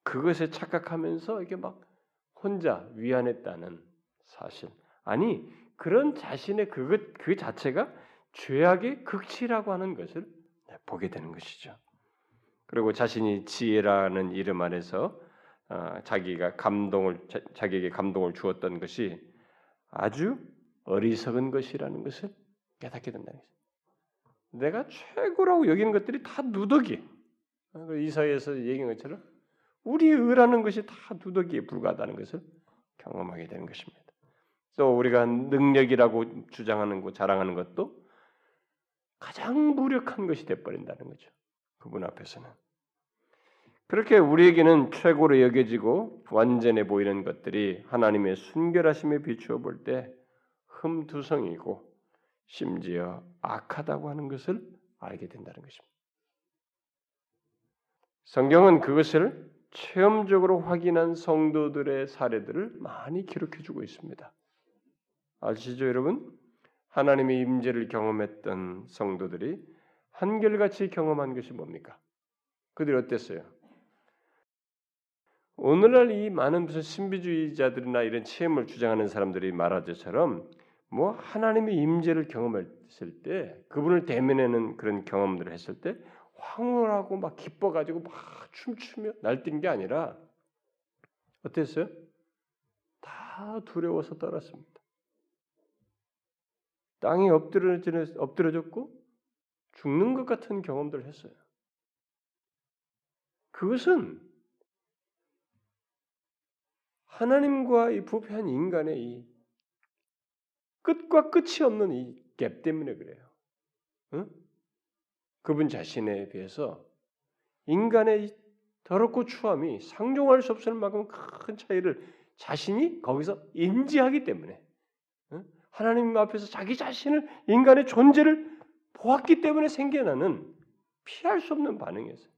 그것에 착각하면서 이게 막 혼자 위안했다는 사실. 아니 그런 자신의 그것 그 자체가 죄악의 극치라고 하는 것을 보게 되는 것이죠. 그리고 자신이 지혜라는 이름 안에서 어, 자기가 감동을 자, 기에게 감동을 주었던 것이 아주 어리석은 것이라는 것을 깨닫게 된다는 것입니다. 내가 최고라고 여기는 것들이 다 누더기. 어, 이사에서 얘기한 것처럼 우리 의라는 것이 다 누더기에 불과하다는 것을 경험하게 되는 것입니다. 또 우리가 능력이라고 주장하는 것, 자랑하는 것도 가장 무력한 것이 돼버린다는 거죠. 그분 앞에서는. 그렇게 우리에게는 최고로 여겨지고 완전해 보이는 것들이 하나님의 순결하심에 비추어 볼 때 흠투성이고 심지어 악하다고 하는 것을 알게 된다는 것입니다. 성경은 그것을 체험적으로 확인한 성도들의 사례들을 많이 기록해 주고 있습니다. 아시죠, 여러분? 하나님의 임재를 경험했던 성도들이 한결같이 경험한 것이 뭡니까? 그들이 어땠어요? 오늘날 이 많은 무슨 신비주의자들이나 이런 체험을 주장하는 사람들이 말하자처럼 뭐 하나님의 임재를 경험했을 때 그분을 대면하는 그런 경험들을 했을 때 황홀하고 막 기뻐가지고 막 춤추며 날뛴 게 아니라 어땠어요? 다 두려워서 떨었습니다. 땅이 엎드러져 엎드려졌고 죽는 것 같은 경험들을 했어요. 그것은 하나님과 이 부패한 인간의 이 끝과 끝이 없는 이 갭 때문에 그래요. 응? 그분 자신에 비해서 인간의 더럽고 추함이 상종할 수 없을 만큼 큰 차이를 자신이 거기서 인지하기 때문에 응? 하나님 앞에서 자기 자신을 인간의 존재를 보았기 때문에 생겨나는 피할 수 없는 반응이었어요.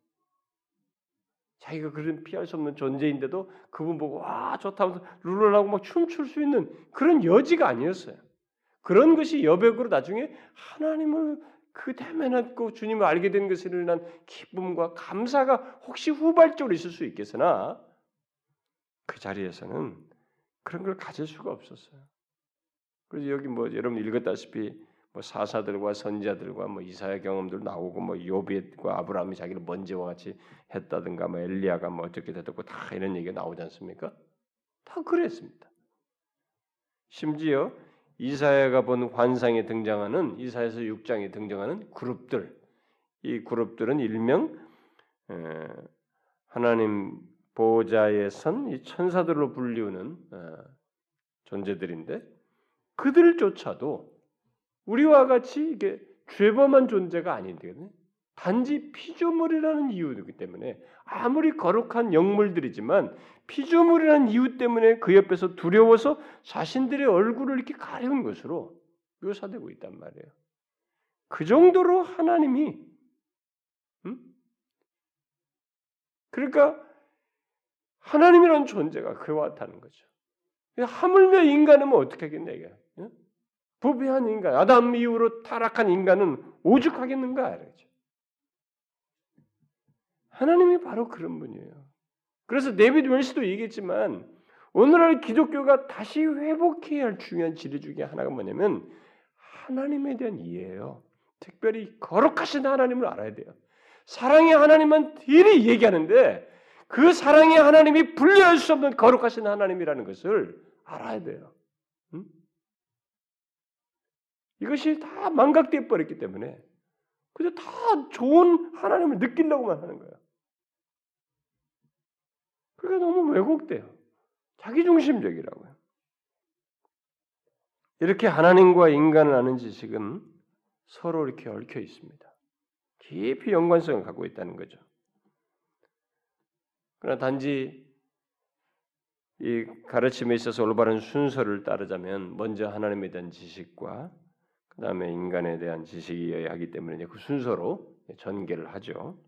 자기가 그런 피할 수 없는 존재인데도 그분 보고 와 좋다 면서 룰러하고 막 춤출 수 있는 그런 여지가 아니었어요. 그런 것이 여백으로 나중에 하나님을 그 대면하고 주님을 알게 된 것에 대한 기쁨과 감사가 혹시 후발적으로 있을 수 있겠으나 그 자리에서는 그런 걸 가질 수가 없었어요. 그래서 여기 뭐 여러분 읽었다시피 뭐 사사들과 선지자들과 뭐 이사야 경험들 나오고 뭐 요비과 아브라함이 자기를 먼지와 같이 했다든가 뭐 엘리야가 뭐 어떻게 됐고 다 이런 얘기가 나오지 않습니까? 다 그랬습니다. 심지어 이사야가 본 환상에 등장하는 이사야서 6장에 등장하는 그룹들. 이 그룹들은 일명 하나님 보좌에 선이 천사들로 불리우는 어, 존재들인데 그들조차도 우리와 같이 이게 죄범한 존재가 아닌데 단지 피조물이라는 이유이기 때문에 아무리 거룩한 영물들이지만 피조물이라는 이유 때문에 그 옆에서 두려워서 자신들의 얼굴을 이렇게 가려운 것으로 묘사되고 있단 말이에요. 그 정도로 하나님이 음? 그러니까 하나님이라는 존재가 그와 같다는 거죠. 하물며 인간은 뭐 어떻게 하겠냐 이게. 부패한 인간, 아담 이후로 타락한 인간은 오죽하겠는가? 그러죠. 하나님이 바로 그런 분이에요. 그래서 데비드 웰스도 얘기했지만 오늘날 기독교가 다시 회복해야 할 중요한 진리 중에 하나가 뭐냐면 하나님에 대한 이해예요. 특별히 거룩하신 하나님을 알아야 돼요. 사랑의 하나님만 딜이 얘기하는데 그 사랑의 하나님이 분리할 수 없는 거룩하신 하나님이라는 것을 알아야 돼요. 응? 이것이 다 망각되어 버렸기 때문에 그저 다 좋은 하나님을 느끼려고만 하는 거예요. 그게 너무 왜곡돼요. 자기중심적이라고요. 이렇게 하나님과 인간을 아는 지식은 서로 이렇게 얽혀 있습니다. 깊이 연관성을 갖고 있다는 거죠. 그러나 단지 이 가르침에 있어서 올바른 순서를 따르자면 먼저 하나님에 대한 지식과 그 다음에 인간에 대한 지식이어야 하기 때문에 그 순서로 전개를 하죠.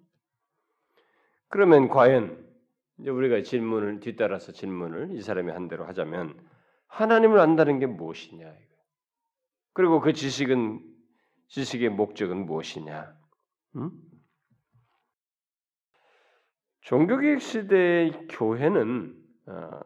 그러면 과연 이제 우리가 질문을 뒤따라서 질문을 이 사람이 한 대로 하자면 하나님을 안다는 게 무엇이냐? 그리고 그 지식은 지식의 목적은 무엇이냐? 음? 종교개혁 시대의 교회는 어,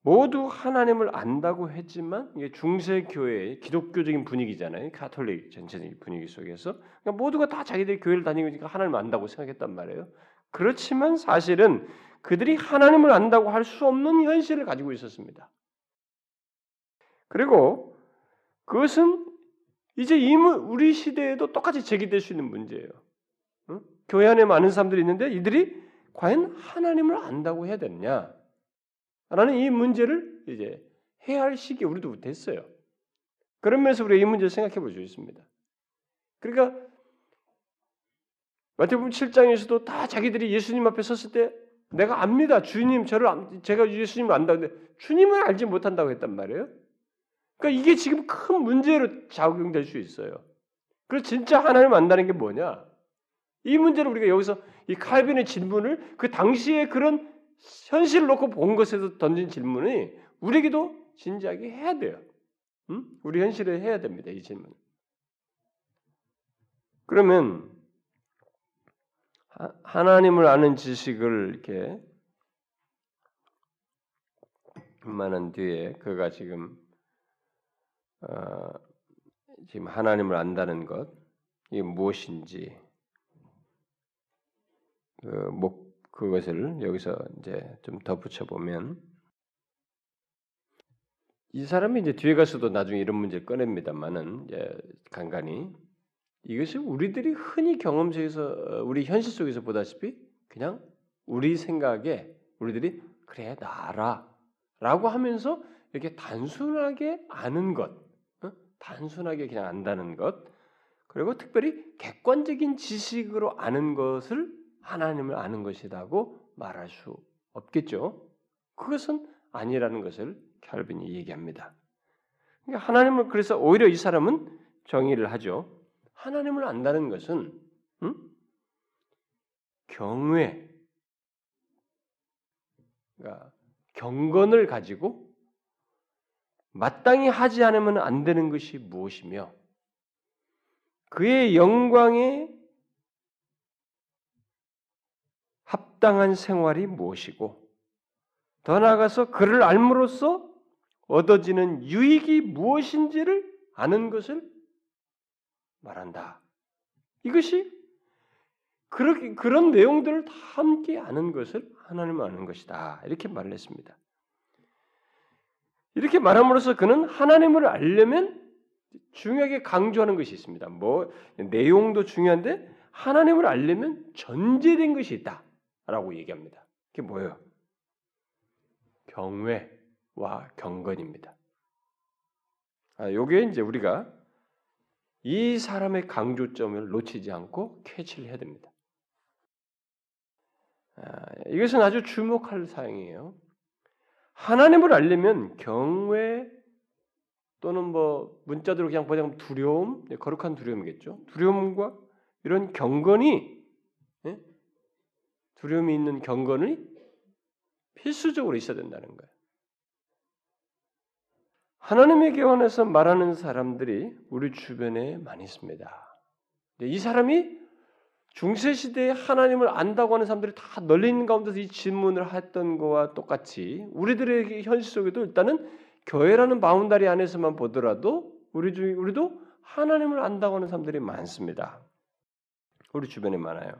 모두 하나님을 안다고 했지만 이게 중세 교회의 기독교적인 분위기잖아요. 가톨릭 전체적인 분위기 속에서 그러니까 모두가 다 자기들 교회를 다니니까 하나님을 안다고 생각했단 말이에요. 그렇지만 사실은 그들이 하나님을 안다고 할 수 없는 현실을 가지고 있었습니다. 그리고 그것은 이제 우리 시대에도 똑같이 제기될 수 있는 문제예요. 응? 교회 안에 많은 사람들이 있는데 이들이 과연 하나님을 안다고 해야 되느냐? 라는 이 문제를 이제 해야 할 시기 우리도 됐어요. 그런 면에서 우리가 이 문제를 생각해 볼 수 있습니다. 그러니까 마태복음 7장에서도 다 자기들이 예수님 앞에 섰을 때 내가 압니다. 주님 저를 제가 예수님을 안다는데 주님을 알지 못한다고 했단 말이에요. 그러니까 이게 지금 큰 문제로 작용될 수 있어요. 그래서 진짜 하나님 안다는 게 뭐냐? 이 문제를 우리가 여기서 이 칼빈의 질문을 그 당시에 그런 현실을 놓고 본 것에서 던진 질문이 우리에게도 진지하게 해야 돼요. 응? 우리 현실에 해야 됩니다. 이 질문. 그러면 하나님을 아는 지식을 이렇게 만한 뒤에 그가 지금 어, 지금 하나님을 안다는 것 이게 무엇인지 그 목, 그것을 여기서 이제 좀 덧붙여 보면 이 사람이 이제 뒤에 가서도 나중에 이런 문제를 꺼냅니다만은 이제 간간히 이것이 우리들이 흔히 경험 속에서 어, 우리 현실 속에서 보다시피 그냥 우리 생각에 우리들이 그래 나라라고 하면서 이렇게 단순하게 아는 것, 어? 단순하게 그냥 안다는 것, 그리고 특별히 객관적인 지식으로 아는 것을 하나님을 아는 것이라고 말할 수 없겠죠. 그것은 아니라는 것을 캘빈이 얘기합니다. 그러니까 하나님을 그래서 오히려 이 사람은 정의를 하죠. 하나님을 안다는 것은 음? 경외, 그러니까 경건을 가지고 마땅히 하지 않으면 안 되는 것이 무엇이며 그의 영광에 합당한 생활이 무엇이고 더 나아가서 그를 알므로써 얻어지는 유익이 무엇인지를 아는 것을 말한다. 이것이 그렇게, 그런 내용들을 다 함께 아는 것을 하나님 아는 것이다. 이렇게 말을 했습니다. 이렇게 말함으로써 그는 하나님을 알려면 중요하게 강조하는 것이 있습니다. 뭐 내용도 중요한데 하나님을 알려면 전제된 것이 있다라고 얘기합니다. 그게 뭐예요? 경외와 경건입니다. 아, 요게 이제 우리가 이 사람의 강조점을 놓치지 않고 캐치를 해야 됩니다. 아, 이것은 아주 주목할 사항이에요. 하나님을 알려면 경외 또는 뭐 문자대로 그냥 보자면 두려움, 네, 거룩한 두려움이겠죠. 두려움과 이런 경건이 예? 두려움이 있는 경건이 필수적으로 있어야 된다는 거예요. 하나님의 개원에서 말하는 사람들이 우리 주변에 많이 있습니다. 이 사람이 중세 시대에 하나님을 안다고 하는 사람들이 다 널리 있는 가운데서 이 질문을 했던 거와 똑같이 우리들의 현실 속에도 일단은 교회라는 바운다리 안에서만 보더라도 우리 중 우리도 하나님을 안다고 하는 사람들이 많습니다. 우리 주변에 많아요.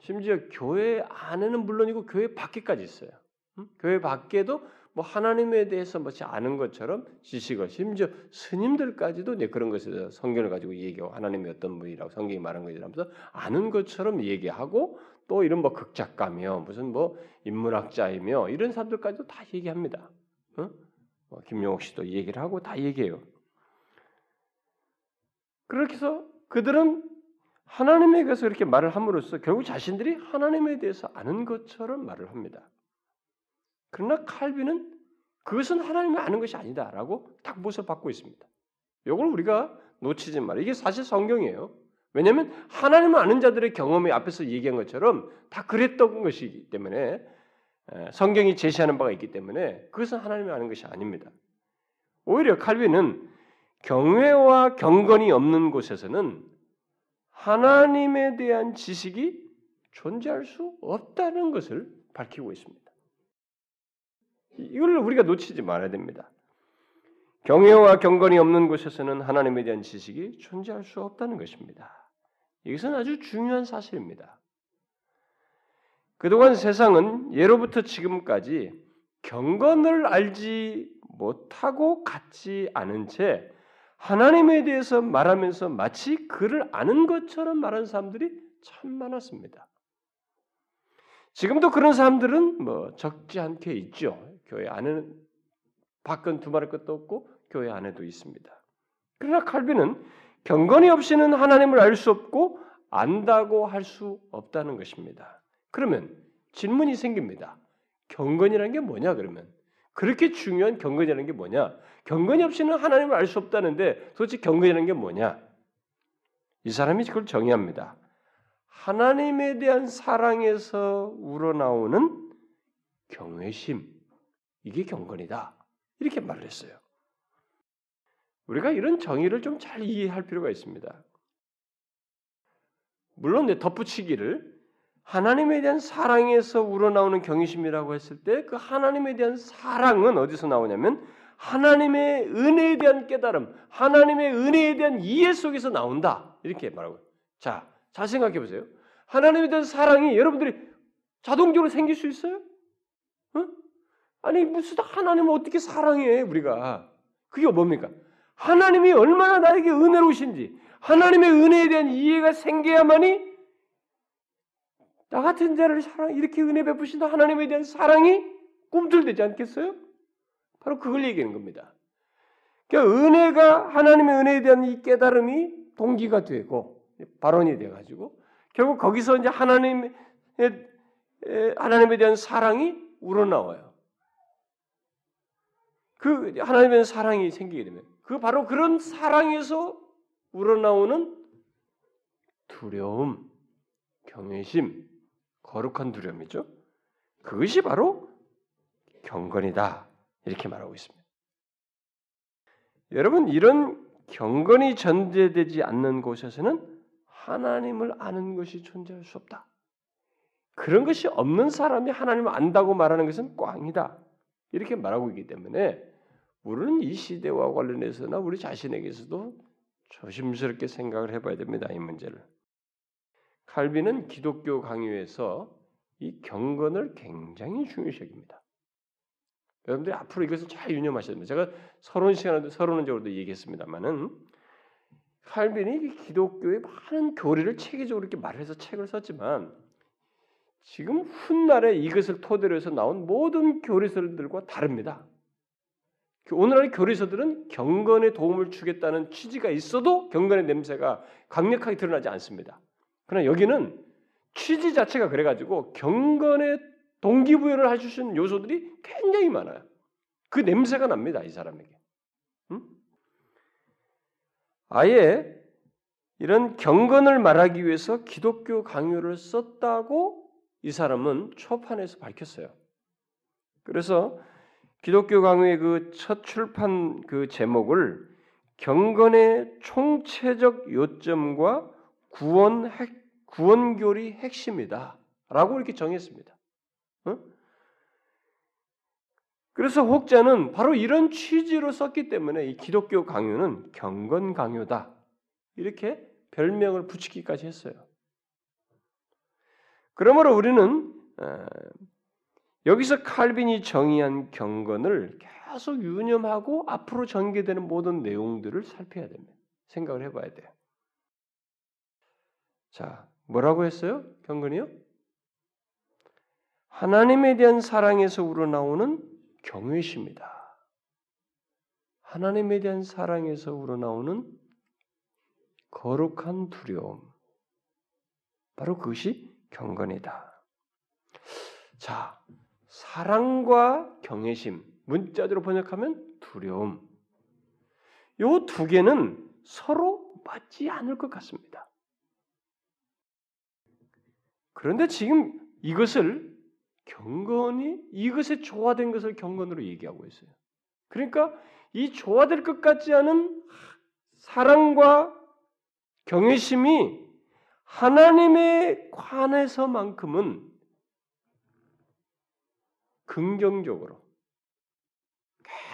심지어 교회 안에는 물론이고 교회 밖에까지 있어요. 응? 교회 밖에도 뭐 하나님에 대해서 뭐지 아는 것처럼 지식을 심지어 스님들까지도 네, 그런 것에 대해서 성경을 가지고 얘기하고 하나님이 어떤 분이라고 성경이 말한 것이라면서 아는 것처럼 얘기하고 또 이런 뭐 극작가며 무슨 뭐 인문학자이며 이런 사람들까지도 다 얘기합니다. 어? 뭐 김용옥 씨도 얘기를 하고 다 얘기해요. 그렇게 해서 그들은 하나님에 대해서 이렇게 말을 함으로써 결국 자신들이 하나님에 대해서 아는 것처럼 말을 합니다. 그러나 칼빈은 그것은 하나님이 아는 것이 아니다라고 딱 못을 받고 있습니다. 이걸 우리가 놓치지 말아. 이게 사실 성경이에요. 왜냐하면 하나님을 아는 자들의 경험이 앞에서 얘기한 것처럼 다 그랬던 것이기 때문에 성경이 제시하는 바가 있기 때문에 그것은 하나님이 아는 것이 아닙니다. 오히려 칼빈은 경외와 경건이 없는 곳에서는 하나님에 대한 지식이 존재할 수 없다는 것을 밝히고 있습니다. 이걸 우리가 놓치지 말아야 됩니다. 경외와 경건이 없는 곳에서는 하나님에 대한 지식이 존재할 수 없다는 것입니다. 이것은 아주 중요한 사실입니다. 그동안 세상은 예로부터 지금까지 경건을 알지 못하고 갖지 않은 채 하나님에 대해서 말하면서 마치 그를 아는 것처럼 말하는 사람들이 참 많았습니다. 지금도 그런 사람들은 뭐 적지 않게 있죠. 교회 안에는 밖은 두말할 것도 없고 교회 안에도 있습니다. 그러나 칼빈은 경건이 없이는 하나님을 알 수 없고 안다고 할 수 없다는 것입니다. 그러면 질문이 생깁니다. 경건이라는 게 뭐냐 그러면 그렇게 중요한 경건이라는 게 뭐냐? 경건이 없이는 하나님을 알 수 없다는데 도대체 경건이라는 게 뭐냐? 이 사람이 그걸 정의합니다. 하나님에 대한 사랑에서 우러나오는 경외심 이게 경건이다 이렇게 말을 했어요. 우리가 이런 정의를 좀 잘 이해할 필요가 있습니다. 물론 내 덧붙이기를 하나님에 대한 사랑에서 우러나오는 경외심이라고 했을 때 그 하나님에 대한 사랑은 어디서 나오냐면 하나님의 은혜에 대한 깨달음, 하나님의 은혜에 대한 이해 속에서 나온다. 이렇게 말하고. 자, 잘 생각해 보세요. 하나님에 대한 사랑이 여러분들이 자동적으로 생길 수 있어요? 어? 아니 무슨 하나님을 어떻게 사랑해 우리가? 그게 뭡니까? 하나님이 얼마나 나에게 은혜로우신지 하나님의 은혜에 대한 이해가 생겨야만이 나 같은 자를 사랑 이렇게 은혜 베푸신다 하나님에 대한 사랑이 꿈틀대지 않겠어요? 바로 그걸 얘기하는 겁니다. 그러니까 은혜가 하나님의 은혜에 대한 이 깨달음이 동기가 되고 발언이 돼 가지고 결국 거기서 이제 하나님의 하나님에 대한 사랑이 우러나와요. 그 하나님에 대한 사랑이 생기게 되면 그 바로 그런 사랑에서 우러나오는 두려움, 경외심, 거룩한 두려움이죠. 그것이 바로 경건이다. 이렇게 말하고 있습니다. 여러분 이런 경건이 전제되지 않는 곳에서는 하나님을 아는 것이 존재할 수 없다. 그런 것이 없는 사람이 하나님을 안다고 말하는 것은 꽝이다. 이렇게 말하고 있기 때문에 우리는 이 시대와 관련해서나 우리 자신에게서도 조심스럽게 생각을 해봐야 됩니다. 이 문제를. 칼빈은 기독교 강요에서 이 경건을 굉장히 중요시 여깁니다. 여러분들이 앞으로 이것을 잘 유념하셔야 됩니다. 제가 서론 시간에도 서론적으로도 얘기했습니다만은 칼빈이 기독교의 많은 교리를 체계적으로 이렇게 말해서 책을 썼지만 지금 훗날에 이것을 토대로 해서 나온 모든 교리서들과 다릅니다. 그 오늘날의 교리서들은 경건에 도움을 주겠다는 취지가 있어도 경건의 냄새가 강력하게 드러나지 않습니다. 그러나 여기는 취지 자체가 그래가지고 경건의 동기부여를 있는 요소들이 굉장히 많아요. 그 냄새가 납니다 이 사람에게. 응? 아예 이런 경건을 말하기 위해서 기독교 강요를 썼다고 이 사람은 초판에서 밝혔어요. 그래서 기독교 강요의 그 첫 출판 그 제목을 경건의 총체적 요점과 구원 핵, 구원교리 핵심이다라고 이렇게 정했습니다. 어? 그래서 혹자는 바로 이런 취지로 썼기 때문에 이 기독교 강요는 경건 강요다. 이렇게 별명을 붙이기까지 했어요. 그러므로 우리는 어, 여기서 칼빈이 정의한 경건을 계속 유념하고 앞으로 전개되는 모든 내용들을 살펴야 됩니다. 생각을 해봐야 돼요. 자, 뭐라고 했어요? 경건이요? 하나님에 대한 사랑에서 우러나오는 경외심이다. 하나님에 대한 사랑에서 우러나오는 거룩한 두려움. 바로 그것이 경건이다. 자, 사랑과 경외심, 문자대로 번역하면 두려움. 요 두 개는 서로 맞지 않을 것 같습니다. 그런데 지금 이것을 경건이 이것에 조화된 것을 경건으로 얘기하고 있어요. 그러니까 이 조화될 것 같지 않은 사랑과 경외심이 하나님의 관에서만큼은 긍정적으로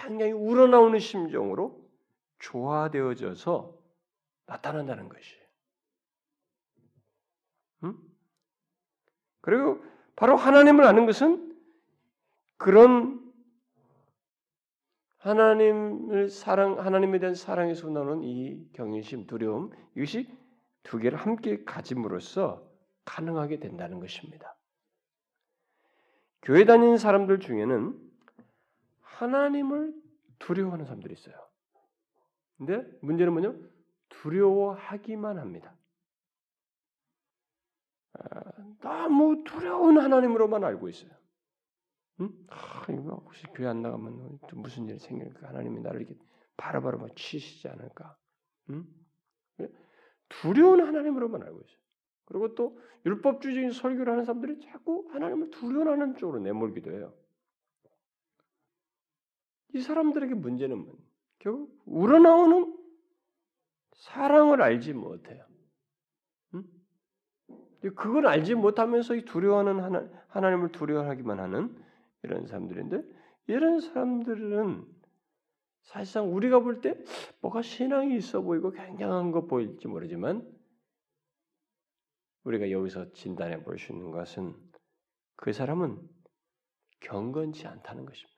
굉장히 우러나오는 심정으로 조화되어져서 나타난다는 것이에요. 음? 그리고 바로 하나님을 아는 것은 그런 하나님을 사랑, 하나님에 대한 사랑에서 나오는 이 경외심, 두려움 이것이 두 개를 함께 가짐으로써 가능하게 된다는 것입니다. 교회 다니는 사람들 중에는 하나님을 두려워하는 사람들이 있어요. 근데 문제는 뭐냐? 두려워하기만 합니다. 아, 너무 두려운 하나님으로만 알고 있어요. 응? 아, 이거 혹시 교회 안 나가면 무슨 일이 생길까? 하나님이 나를 이렇게 바로바로 막 치시지 않을까? 응? 두려운 하나님으로만 알고 있어요. 그리고 또 율법주의적인 설교를 하는 사람들이 자꾸 하나님을 두려워하는 쪽으로 내몰기도 해요. 이 사람들에게 문제는 뭐 결국 우러나오는 사랑을 알지 못해요. 응? 그걸 알지 못하면서 두려워하는 하나, 하나님을 두려워하기만 하는 이런 사람들인데 이런 사람들은 사실상 우리가 볼 때 뭐가 신앙이 있어 보이고 굉장한 거 보일지 모르지만 우리가 여기서 진단해 볼 수 있는 것은 그 사람은 경건치 않다는 것입니다.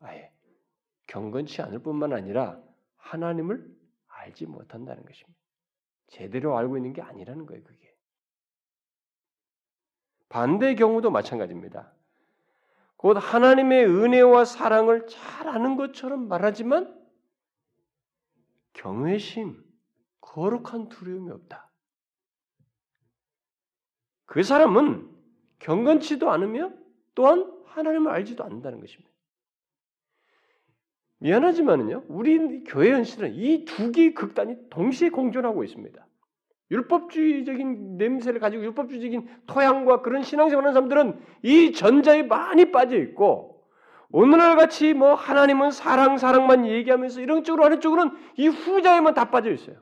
아예 경건치 않을 뿐만 아니라 하나님을 알지 못한다는 것입니다. 제대로 알고 있는 게 아니라는 거예요, 그게. 반대의 경우도 마찬가지입니다. 곧 하나님의 은혜와 사랑을 잘 아는 것처럼 말하지만 경외심, 거룩한 두려움이 없다. 그 사람은 경건치도 않으며 또한 하나님을 알지도 않는다는 것입니다. 미안하지만은요, 우리 교회 현실은 이 두 개의 극단이 동시에 공존하고 있습니다. 율법주의적인 냄새를 가지고 율법주의적인 토양과 그런 신앙생활하는 사람들은 이 전자에 많이 빠져 있고 오늘날 같이 뭐 하나님은 사랑 사랑만 얘기하면서 이런 쪽으로 하는 쪽으로는 이 후자에만 다 빠져 있어요.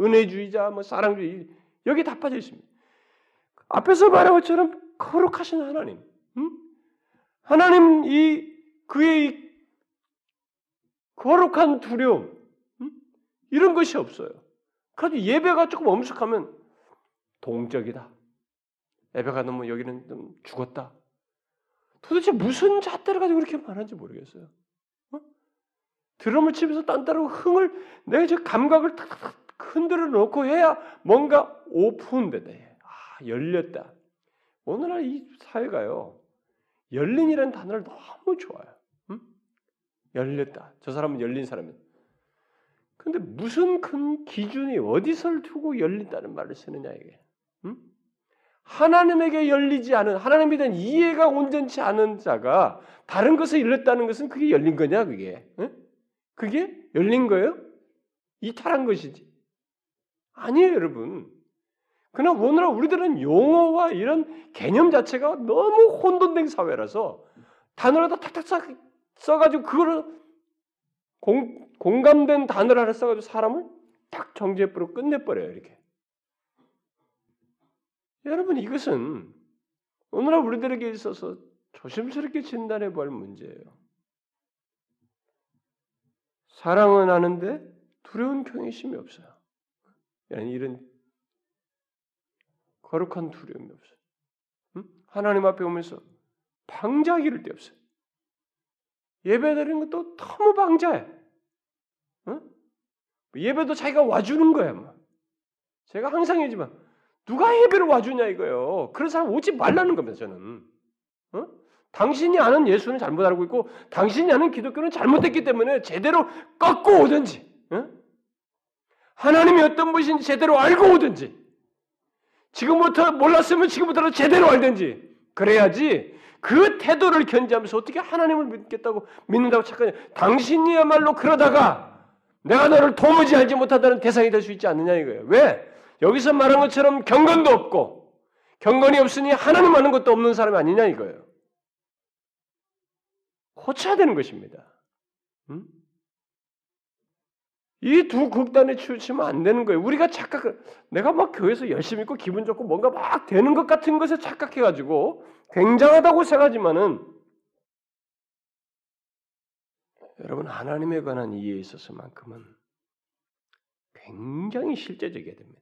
은혜주의자, 뭐 사랑주의 여기 다 빠져 있습니다. 앞에서 말한 것처럼 거룩하신 하나님, 음? 하나님 이 그의 거룩한 두려움 음? 이런 것이 없어요. 그래도 예배가 조금 엄숙하면 동적이다. 예배가 너무 여기는 좀 죽었다. 도대체 무슨 잣대를 가지고 그렇게 말하는지 모르겠어요. 어? 드럼을 치면서 딴따로 흥을 저 감각을 탁탁 흔들어 놓고 해야 뭔가 오픈되다. 아 열렸다. 오늘날 이 사회가요 열린이라는 단어를 너무 좋아요. 응? 열렸다. 저 사람은 열린 사람이다. 근데 무슨 큰 기준이 어디서를 두고 열린다는 말을 쓰느냐 이게. 응? 하나님에게 열리지 않은 하나님에 대한 이해가 온전치 않은 자가 다른 것에 열렸다는 것은 그게 열린 거냐 그게? 응? 그게 열린 거예요? 이탈한 것이지. 아니에요, 여러분. 그러나 오늘날 우리들은 용어와 이런 개념 자체가 너무 혼돈된 사회라서 단어를 다 탁탁 써가지고 그거를 공, 공감된 단어를 하나 써가지고 사람을 딱 정죄부로 끝내버려요, 이렇게. 여러분, 이것은 오늘날 우리들에게 있어서 조심스럽게 진단해 볼 문제예요. 사랑은 하는데 두려운 경외심이 없어요. 이런 거룩한 두려움이 없어요. 응? 하나님 앞에 오면서 방자기를 데 없어요. 예배 드리는 것도 너무 방자해. 어? 예배도 자기가 와주는 거야. 뭐. 제가 항상 얘기지만 누가 예배를 와주냐 이거예요. 그런 사람 오지 말라는 겁니다. 저는. 어? 당신이 아는 예수는 잘못 알고 있고 당신이 아는 기독교는 잘못됐기 때문에 제대로 꺾고 오든지 어? 하나님이 어떤 분이신지 제대로 알고 오든지 지금부터 몰랐으면 지금부터 제대로 알든지 그래야지 그 태도를 견지하면서 어떻게 하나님을 믿겠다고 믿는다고 착각하냐? 당신이야말로 그러다가 내가 너를 도무지 알지 못하다는 대상이 될 수 있지 않느냐 이거예요. 왜? 여기서 말한 것처럼 경건도 없고 경건이 없으니 하나님 아는 것도 없는 사람이 아니냐 이거예요. 고쳐야 되는 것입니다. 음? 이 두 극단에 치우치면 안 되는 거예요. 우리가 착각, 내가 막 교회에서 열심히 있고 기분 좋고 뭔가 막 되는 것 같은 것에 착각해가지고 굉장하다고 생각하지만은 여러분 하나님에 관한 이해에 있어서만큼은 굉장히 실제적이어야 됩니다.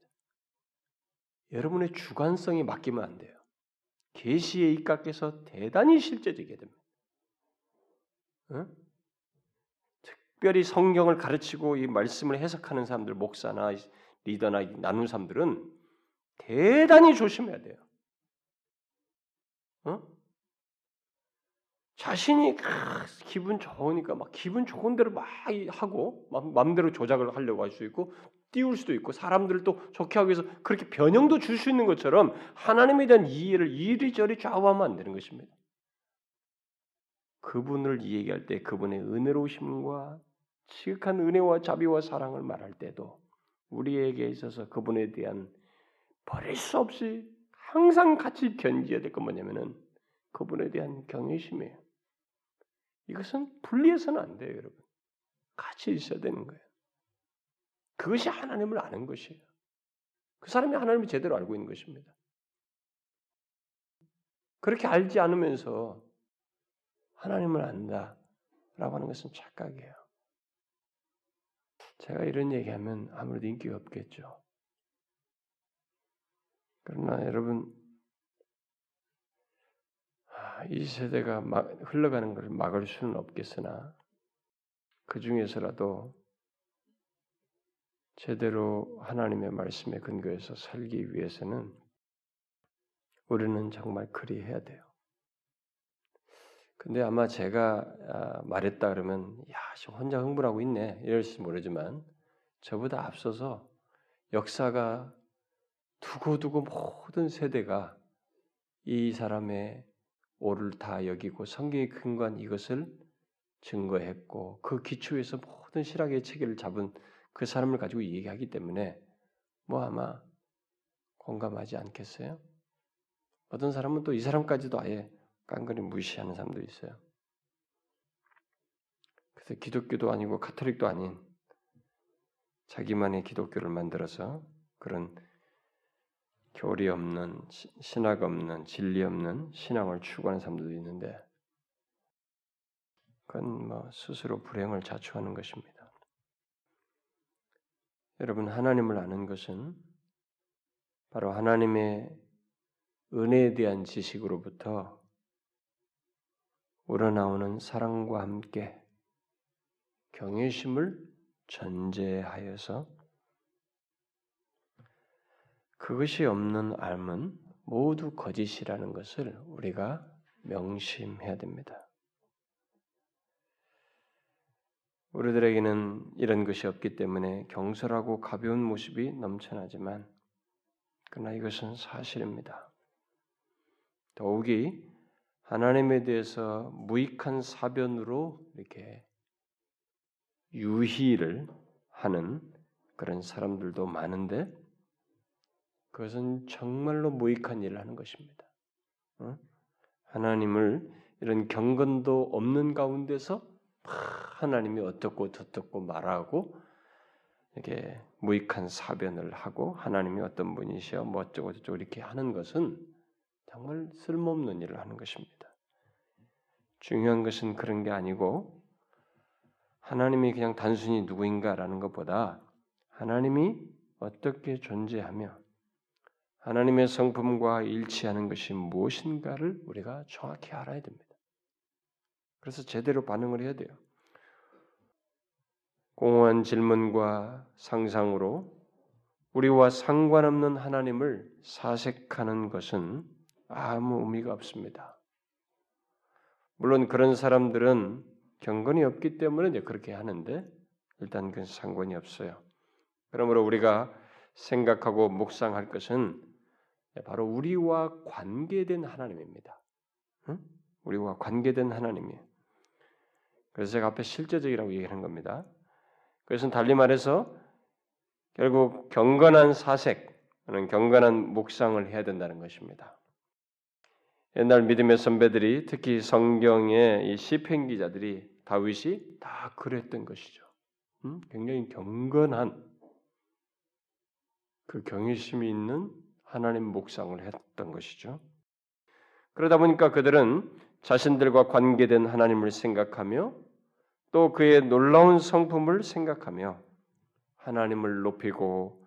여러분의 주관성이 맡기면 안 돼요. 계시에 입각해서 대단히 실제적이어야 됩니다. 응? 특별히 성경을 가르치고 이 말씀을 해석하는 사람들, 목사나 리더나 나눈 사람들은 대단히 조심해야 돼요. 어? 자신이 기분 좋으니까 막 기분 좋은 대로 막 하고 마음대로 조작을 하려고 할 수 있고 띄울 수도 있고 사람들을 또 좋게 하기 위해서 그렇게 변형도 줄 수 있는 것처럼 하나님에 대한 이해를 이리저리 좌우하면 안 되는 것입니다. 그분을 이야기할 때 그분의 은혜로우심과 지극한 은혜와 자비와 사랑을 말할 때도 우리에게 있어서 그분에 대한 버릴 수 없이 항상 같이 견지해야 될 건 뭐냐면은 그분에 대한 경외심이에요. 이것은 분리해서는 안 돼요, 여러분. 같이 있어야 되는 거예요. 그것이 하나님을 아는 것이에요. 그 사람이 하나님을 제대로 알고 있는 것입니다. 그렇게 알지 않으면서 하나님을 안다라고 하는 것은 착각이에요. 제가 이런 얘기하면 아무래도 인기가 없겠죠. 그러나 여러분 아, 이 세대가 막 흘러가는 것을 막을 수는 없겠으나 그 중에서라도 제대로 하나님의 말씀에 근거해서 살기 위해서는 우리는 정말 그리해야 돼요. 근데 아마 제가 아, 말했다 그러면 야, 혼자 흥분하고 있네 이럴지 모르지만 저보다 앞서서 역사가 두고두고 모든 세대가 이 사람의 오를 다 여기고 성경의 근간 이것을 증거했고 그 기초에서 모든 실학의 체계를 잡은 그 사람을 가지고 얘기하기 때문에 뭐 아마 공감하지 않겠어요? 어떤 사람은 또 이 사람까지도 아예 깡그리 무시하는 사람도 있어요. 그래서 기독교도 아니고 카톨릭도 아닌 자기만의 기독교를 만들어서 그런 교리 없는 신학 없는 진리 없는 신앙을 추구하는 사람들도 있는데 그건 뭐 스스로 불행을 자초하는 것입니다. 여러분 하나님을 아는 것은 바로 하나님의 은혜에 대한 지식으로부터 우러나오는 사랑과 함께 경외심을 전제하여서 그것이 없는 알은 모두 거짓이라는 것을 우리가 명심해야 됩니다. 우리들에게는 이런 것이 없기 때문에 경솔하고 가벼운 모습이 넘쳐나지만 그러나 이것은 사실입니다. 더욱이 하나님에 대해서 무익한 사변으로 이렇게 유희를 하는 그런 사람들도 많은데 그것은 정말로 무익한 일을 하는 것입니다. 어? 하나님을 이런 경건도 없는 가운데서 하나님이 어떻고 저떻고 말하고 이렇게 무익한 사변을 하고 하나님이 어떤 분이시여 뭐 어쩌고 저쩌고 이렇게 하는 것은 정말 쓸모없는 일을 하는 것입니다. 중요한 것은 그런 게 아니고 하나님이 그냥 단순히 누구인가라는 것보다 하나님이 어떻게 존재하며 하나님의 성품과 일치하는 것이 무엇인가를 우리가 정확히 알아야 됩니다. 그래서 제대로 반응을 해야 돼요. 공허한 질문과 상상으로 우리와 상관없는 하나님을 사색하는 것은 아무 의미가 없습니다. 물론 그런 사람들은 경건이 없기 때문에 이제 그렇게 하는데 일단 그 상관이 없어요. 그러므로 우리가 생각하고 묵상할 것은 바로 우리와 관계된 하나님입니다. 응? 우리와 관계된 하나님이에요. 그래서 제가 앞에 실제적이라고 얘기하는 겁니다. 그것은 달리 말해서 결국 경건한 사색, 경건한 묵상을 해야 된다는 것입니다. 옛날 믿음의 선배들이 특히 성경의 이 시편 기자들이 다윗이 다 그랬던 것이죠. 음? 굉장히 경건한 그 경외심이 있는 하나님 묵상을 했던 것이죠. 그러다 보니까 그들은 자신들과 관계된 하나님을 생각하며 또 그의 놀라운 성품을 생각하며 하나님을 높이고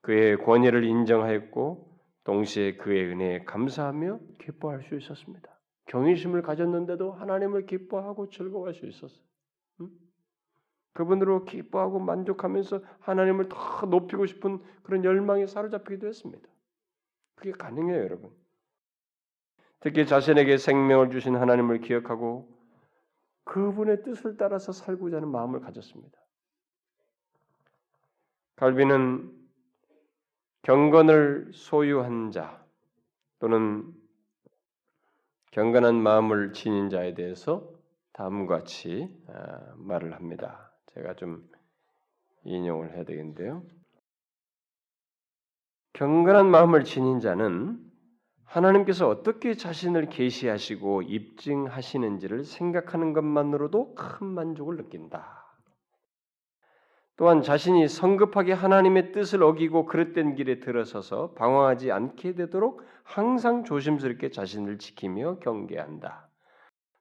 그의 권위를 인정하였고 동시에 그의 은혜에 감사하며 기뻐할 수 있었습니다. 경외심을 가졌는데도 하나님을 기뻐하고 즐거워할 수 있었어요. 응? 그분으로 기뻐하고 만족하면서 하나님을 더 높이고 싶은 그런 열망에 사로잡히기도 했습니다. 그게 가능해요, 여러분. 특히 자신에게 생명을 주신 하나님을 기억하고 그분의 뜻을 따라서 살고자 하는 마음을 가졌습니다. 갈비는 경건을 소유한 자 또는 경건한 마음을 지닌 자에 대해서 다음과 같이 아, 말을 합니다. 제가 좀 인용을 해야 되겠는데요. 경건한 마음을 지닌 자는 하나님께서 어떻게 자신을 계시하시고 입증하시는지를 생각하는 것만으로도 큰 만족을 느낀다. 또한 자신이 성급하게 하나님의 뜻을 어기고 그릇된 길에 들어서서 방황하지 않게 되도록 항상 조심스럽게 자신을 지키며 경계한다.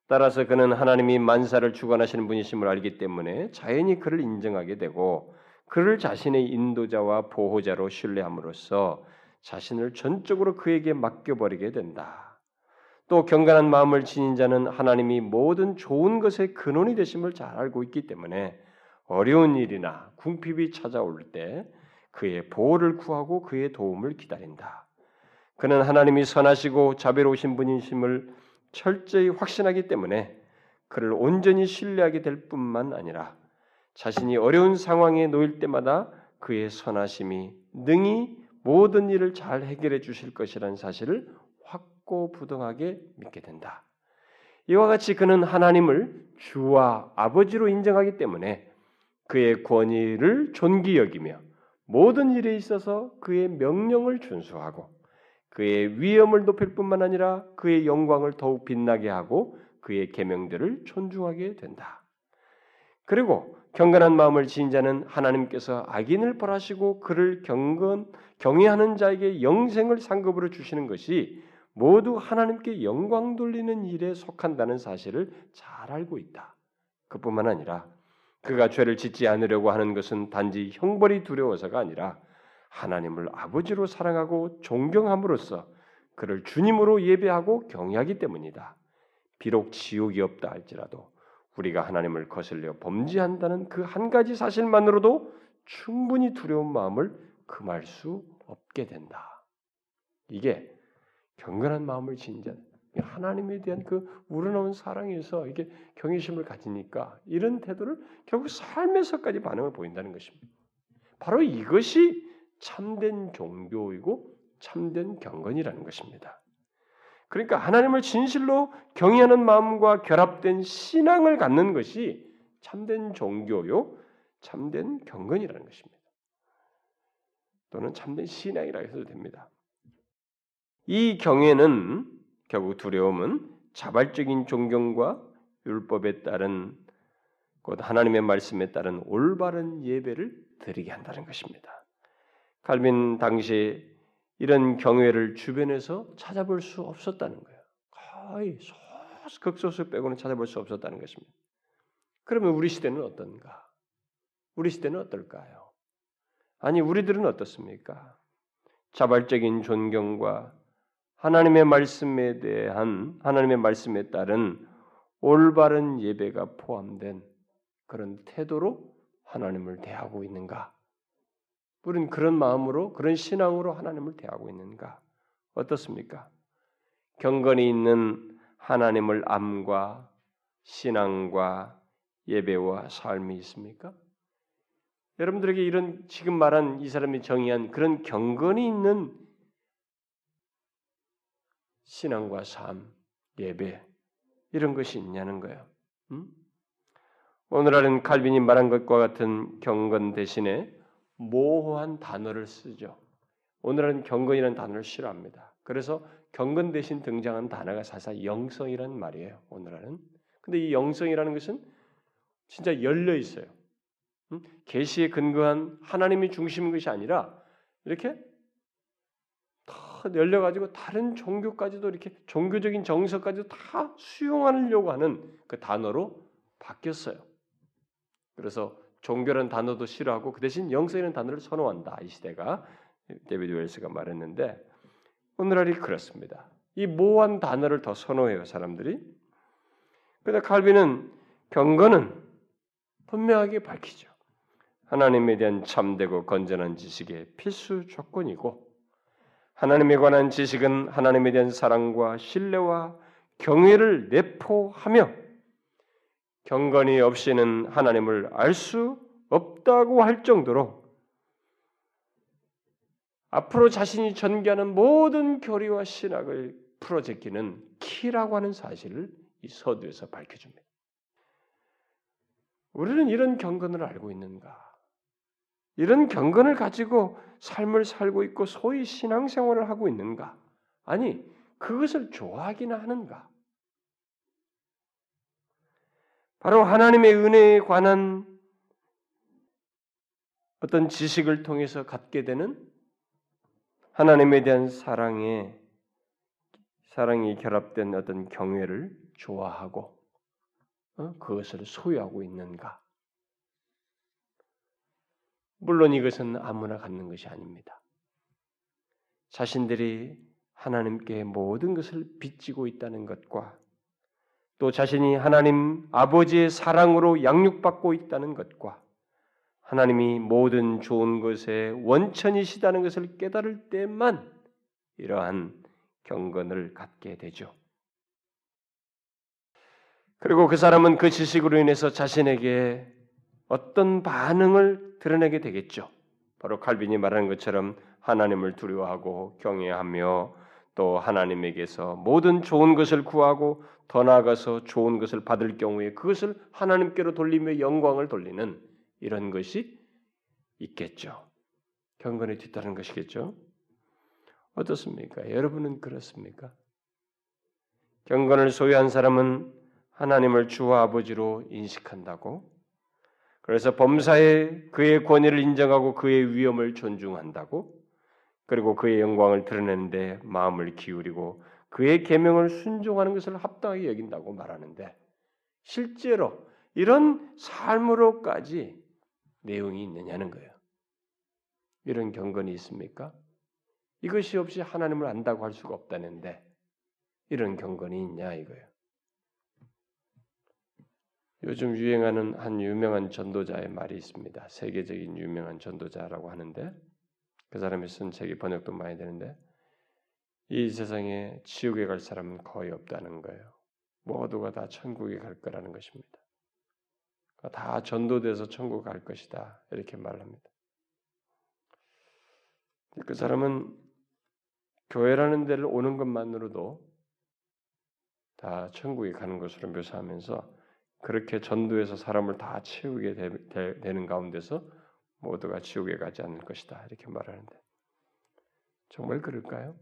따라서 그는 하나님이 만사를 주관하시는 분이심을 알기 때문에 자연히 그를 인정하게 되고 그를 자신의 인도자와 보호자로 신뢰함으로써 자신을 전적으로 그에게 맡겨버리게 된다. 또 경건한 마음을 지닌 자는 하나님이 모든 좋은 것의 근원이 되심을 잘 알고 있기 때문에 어려운 일이나 궁핍이 찾아올 때 그의 보호를 구하고 그의 도움을 기다린다. 그는 하나님이 선하시고 자비로우신 분이심을 철저히 확신하기 때문에 그를 온전히 신뢰하게 될 뿐만 아니라 자신이 어려운 상황에 놓일 때마다 그의 선하심이 능히 모든 일을 잘 해결해 주실 것이라는 사실을 확고부동하게 믿게 된다. 이와 같이 그는 하나님을 주와 아버지로 인정하기 때문에 그의 권위를 존귀 여기며 모든 일에 있어서 그의 명령을 준수하고 그의 위엄을 높일 뿐만 아니라 그의 영광을 더욱 빛나게 하고 그의 계명들을 존중하게 된다. 그리고 경건한 마음을 지닌 자는 하나님께서 악인을 벌하시고 그를 경건 경외하는 자에게 영생을 상급으로 주시는 것이 모두 하나님께 영광 돌리는 일에 속한다는 사실을 잘 알고 있다. 그뿐만 아니라 그가 죄를 짓지 않으려고 하는 것은 단지 형벌이 두려워서가 아니라 하나님을 아버지로 사랑하고 존경함으로써 그를 주님으로 예배하고 경외하기 때문이다. 비록 지옥이 없다 할지라도 우리가 하나님을 거슬려 범죄한다는 그 한 가지 사실만으로도 충분히 두려운 마음을 금할 수 없게 된다. 이게 경건한 마음을 지닌 자, 하나님에 대한 그 우러나온 사랑에서 이게 경외심을 가지니까 이런 태도를 결국 삶에서까지 반응을 보인다는 것입니다. 바로 이것이 참된 종교이고 참된 경건이라는 것입니다. 그러니까 하나님을 진실로 경외하는 마음과 결합된 신앙을 갖는 것이 참된 종교요, 참된 경건이라는 것입니다. 또는 참된 신앙이라 해도 됩니다. 이 경외는 결국 두려움은 자발적인 존경과 율법에 따른 곧 하나님의 말씀에 따른 올바른 예배를 드리게 한다는 것입니다. 칼빈 당시 이런 경외를 주변에서 찾아볼 수 없었다는 거예요. 거의 소수 극소수 빼고는 찾아볼 수 없었다는 것입니다. 그러면 우리 시대는 어떤가? 우리 시대는 어떨까요? 아니 우리들은 어떻습니까? 자발적인 존경과 하나님의 말씀에 대한 하나님의 말씀에 따른 올바른 예배가 포함된 그런 태도로 하나님을 대하고 있는가? 우리는 그런 마음으로 그런 신앙으로 하나님을 대하고 있는가? 어떻습니까? 경건이 있는 하나님을 암과 신앙과 예배와 삶이 있습니까? 여러분들에게 이런 지금 말한 이 사람이 정의한 그런 경건이 있는 신앙과 삶, 예배 이런 것이 있냐는 거예요. 음? 오늘날은 칼빈이 말한 것과 같은 경건 대신에 모호한 단어를 쓰죠. 오늘은 경건이라는 단어를 싫어합니다. 그래서 경건 대신 등장한 단어가 사실 영성이라는 말이에요. 오늘날은. 근데 이 영성이라는 것은 진짜 열려 있어요. 계시에 근거한 하나님이 중심인 것이 아니라 이렇게 다 열려 가지고 다른 종교까지도 이렇게 종교적인 정서까지도 다 수용하려고 하는 그 단어로 바뀌었어요. 그래서 종교라는 단어도 싫어하고 그 대신 영성이라는 단어를 선호한다. 이 시대가 데비드 웰스가 말했는데 오늘날이 그렇습니다. 이 모호한 단어를 더 선호해요 사람들이. 그런데 칼빈은 경건은 분명하게 밝히죠. 하나님에 대한 참되고 건전한 지식의 필수 조건이고 하나님에 관한 지식은 하나님에 대한 사랑과 신뢰와 경외를 내포하며 경건이 없이는 하나님을 알 수 없다고 할 정도로 앞으로 자신이 전개하는 모든 교리와 신학을 풀어제끼는 키라고 하는 사실을 이 서두에서 밝혀줍니다. 우리는 이런 경건을 알고 있는가? 이런 경건을 가지고 삶을 살고 있고 소위 신앙생활을 하고 있는가? 아니, 그것을 좋아하기나 하는가? 바로 하나님의 은혜에 관한 어떤 지식을 통해서 갖게 되는 하나님에 대한 사랑에 사랑이 결합된 어떤 경외를 좋아하고 어? 그것을 소유하고 있는가? 물론 이것은 아무나 갖는 것이 아닙니다. 자신들이 하나님께 모든 것을 빚지고 있다는 것과 또 자신이 하나님 아버지의 사랑으로 양육받고 있다는 것과 하나님이 모든 좋은 것의 원천이시다는 것을 깨달을 때만 이러한 경건을 갖게 되죠. 그리고 그 사람은 그 지식으로 인해서 자신에게 어떤 반응을 드러내게 되겠죠. 바로 칼빈이 말하는 것처럼 하나님을 두려워하고 경외하며 또 하나님에게서 모든 좋은 것을 구하고 더 나아가서 좋은 것을 받을 경우에 그것을 하나님께로 돌리며 영광을 돌리는 이런 것이 있겠죠. 경건에 뒤따른 것이겠죠. 어떻습니까? 여러분은 그렇습니까? 경건을 소유한 사람은 하나님을 주와 아버지로 인식한다고 그래서 범사에 그의 권위를 인정하고 그의 위엄을 존중한다고 그리고 그의 영광을 드러내는데 마음을 기울이고 그의 계명을 순종하는 것을 합당하게 여긴다고 말하는데 실제로 이런 삶으로까지 내용이 있느냐는 거예요. 이런 경건이 있습니까? 이것이 없이 하나님을 안다고 할 수가 없다는데 이런 경건이 있냐 이거예요. 요즘 유행하는 한 유명한 전도자의 말이 있습니다. 세계적인 유명한 전도자라고 하는데 그 사람이 쓴 책이 번역도 많이 되는데 이 세상에 지옥에 갈 사람은 거의 없다는 거예요. 모두가 다 천국에 갈 거라는 것입니다. 다 전도돼서 천국 갈 것이다. 이렇게 말합니다. 그 사람은 교회라는 데를 오는 것만으로도 다 천국에 가는 것으로 묘사하면서 그렇게 전도해서 사람을 다 채우게 되, 는 가운데서 모두가 지옥에 가지 않을 것이다. 이렇게 말하는데 정말 그럴까요?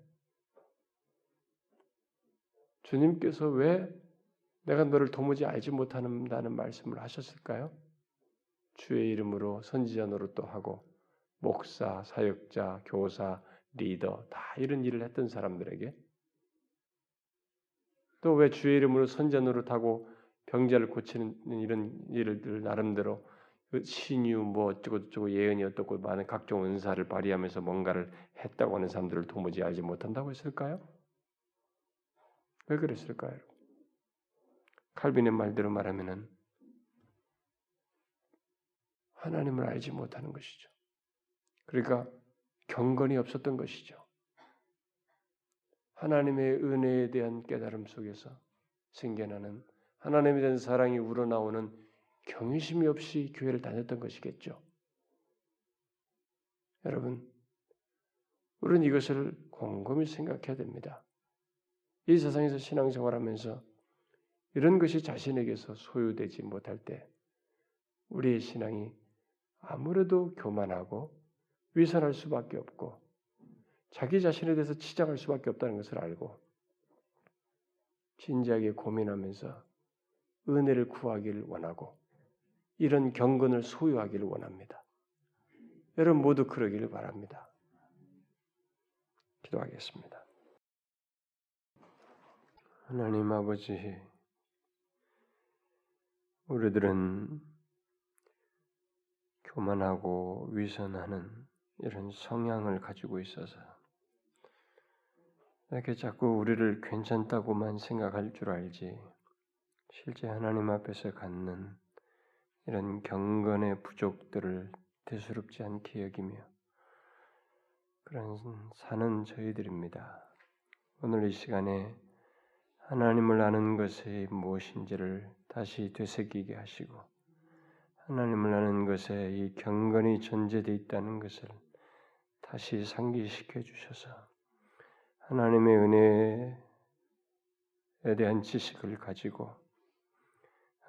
주님께서 왜 내가 너를 도무지 알지 못한다는 말씀을 하셨을까요? 주의 이름으로 선지자 노릇도 하고 목사, 사역자, 교사, 리더 다 이런 일을 했던 사람들에게 또 왜 주의 이름으로 선지자 노릇하고 병자를 고치는 이런 일을 나름대로 그 신유 뭐 어쩌고 저쩌고 예언이 어떻고 많은 각종 은사를 발휘하면서 뭔가를 했다고 하는 사람들을 도무지 알지 못한다고 했을까요? 왜 그랬을까요? 칼빈의 말대로 말하면은 하나님을 알지 못하는 것이죠. 그러니까 경건이 없었던 것이죠. 하나님의 은혜에 대한 깨달음 속에서 생겨나는 하나님에 대한 사랑이 우러나오는 경외심이 없이 교회를 다녔던 것이겠죠. 여러분, 우리는 이것을 곰곰이 생각해야 됩니다. 이 세상에서 신앙생활하면서 이런 것이 자신에게서 소유되지 못할 때 우리의 신앙이 아무래도 교만하고 위선할 수밖에 없고 자기 자신에 대해서 치장할 수밖에 없다는 것을 알고 진지하게 고민하면서 은혜를 구하기를 원하고 이런 경건을 소유하기를 원합니다. 여러분 모두 그러기를 바랍니다. 기도하겠습니다. 하나님 아버지, 우리들은 교만하고 위선하는 이런 성향을 가지고 있어서 이렇게 자꾸 우리를 괜찮다고만 생각할 줄 알지 실제 하나님 앞에서 갖는 이런 경건의 부족들을 대수롭지 않게 여기며 그런 사는 저희들입니다. 오늘 이 시간에 하나님을 아는 것이 무엇인지를 다시 되새기게 하시고 하나님을 아는 것에 이 경건이 전제되어 있다는 것을 다시 상기시켜 주셔서 하나님의 은혜에 대한 지식을 가지고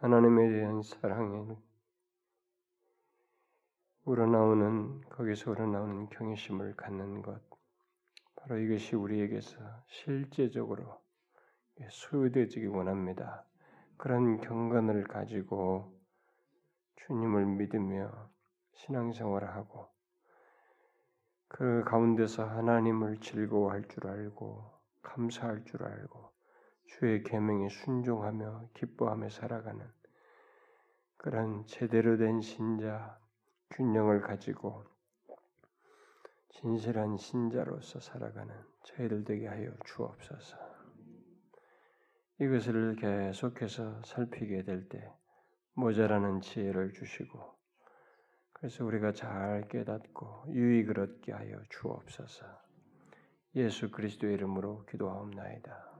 하나님에 대한 사랑에 우러나오는 거기서 우러나오는 경외심을 갖는 것 바로 이것이 우리에게서 실제적으로 소유되어지기 원합니다. 그런 경건을 가지고 주님을 믿으며 신앙생활을 하고 그 가운데서 하나님을 즐거워할 줄 알고 감사할 줄 알고 주의 계명에 순종하며 기뻐하며 살아가는 그런 제대로 된 신자 균형을 가지고 진실한 신자로서 살아가는 저희들 되게 하여 주옵소서. 이것을 계속해서 살피게 될 때 모자라는 지혜를 주시고 그래서 우리가 잘 깨닫고 유익을 얻게 하여 주옵소서. 예수 그리스도의 이름으로 기도하옵나이다.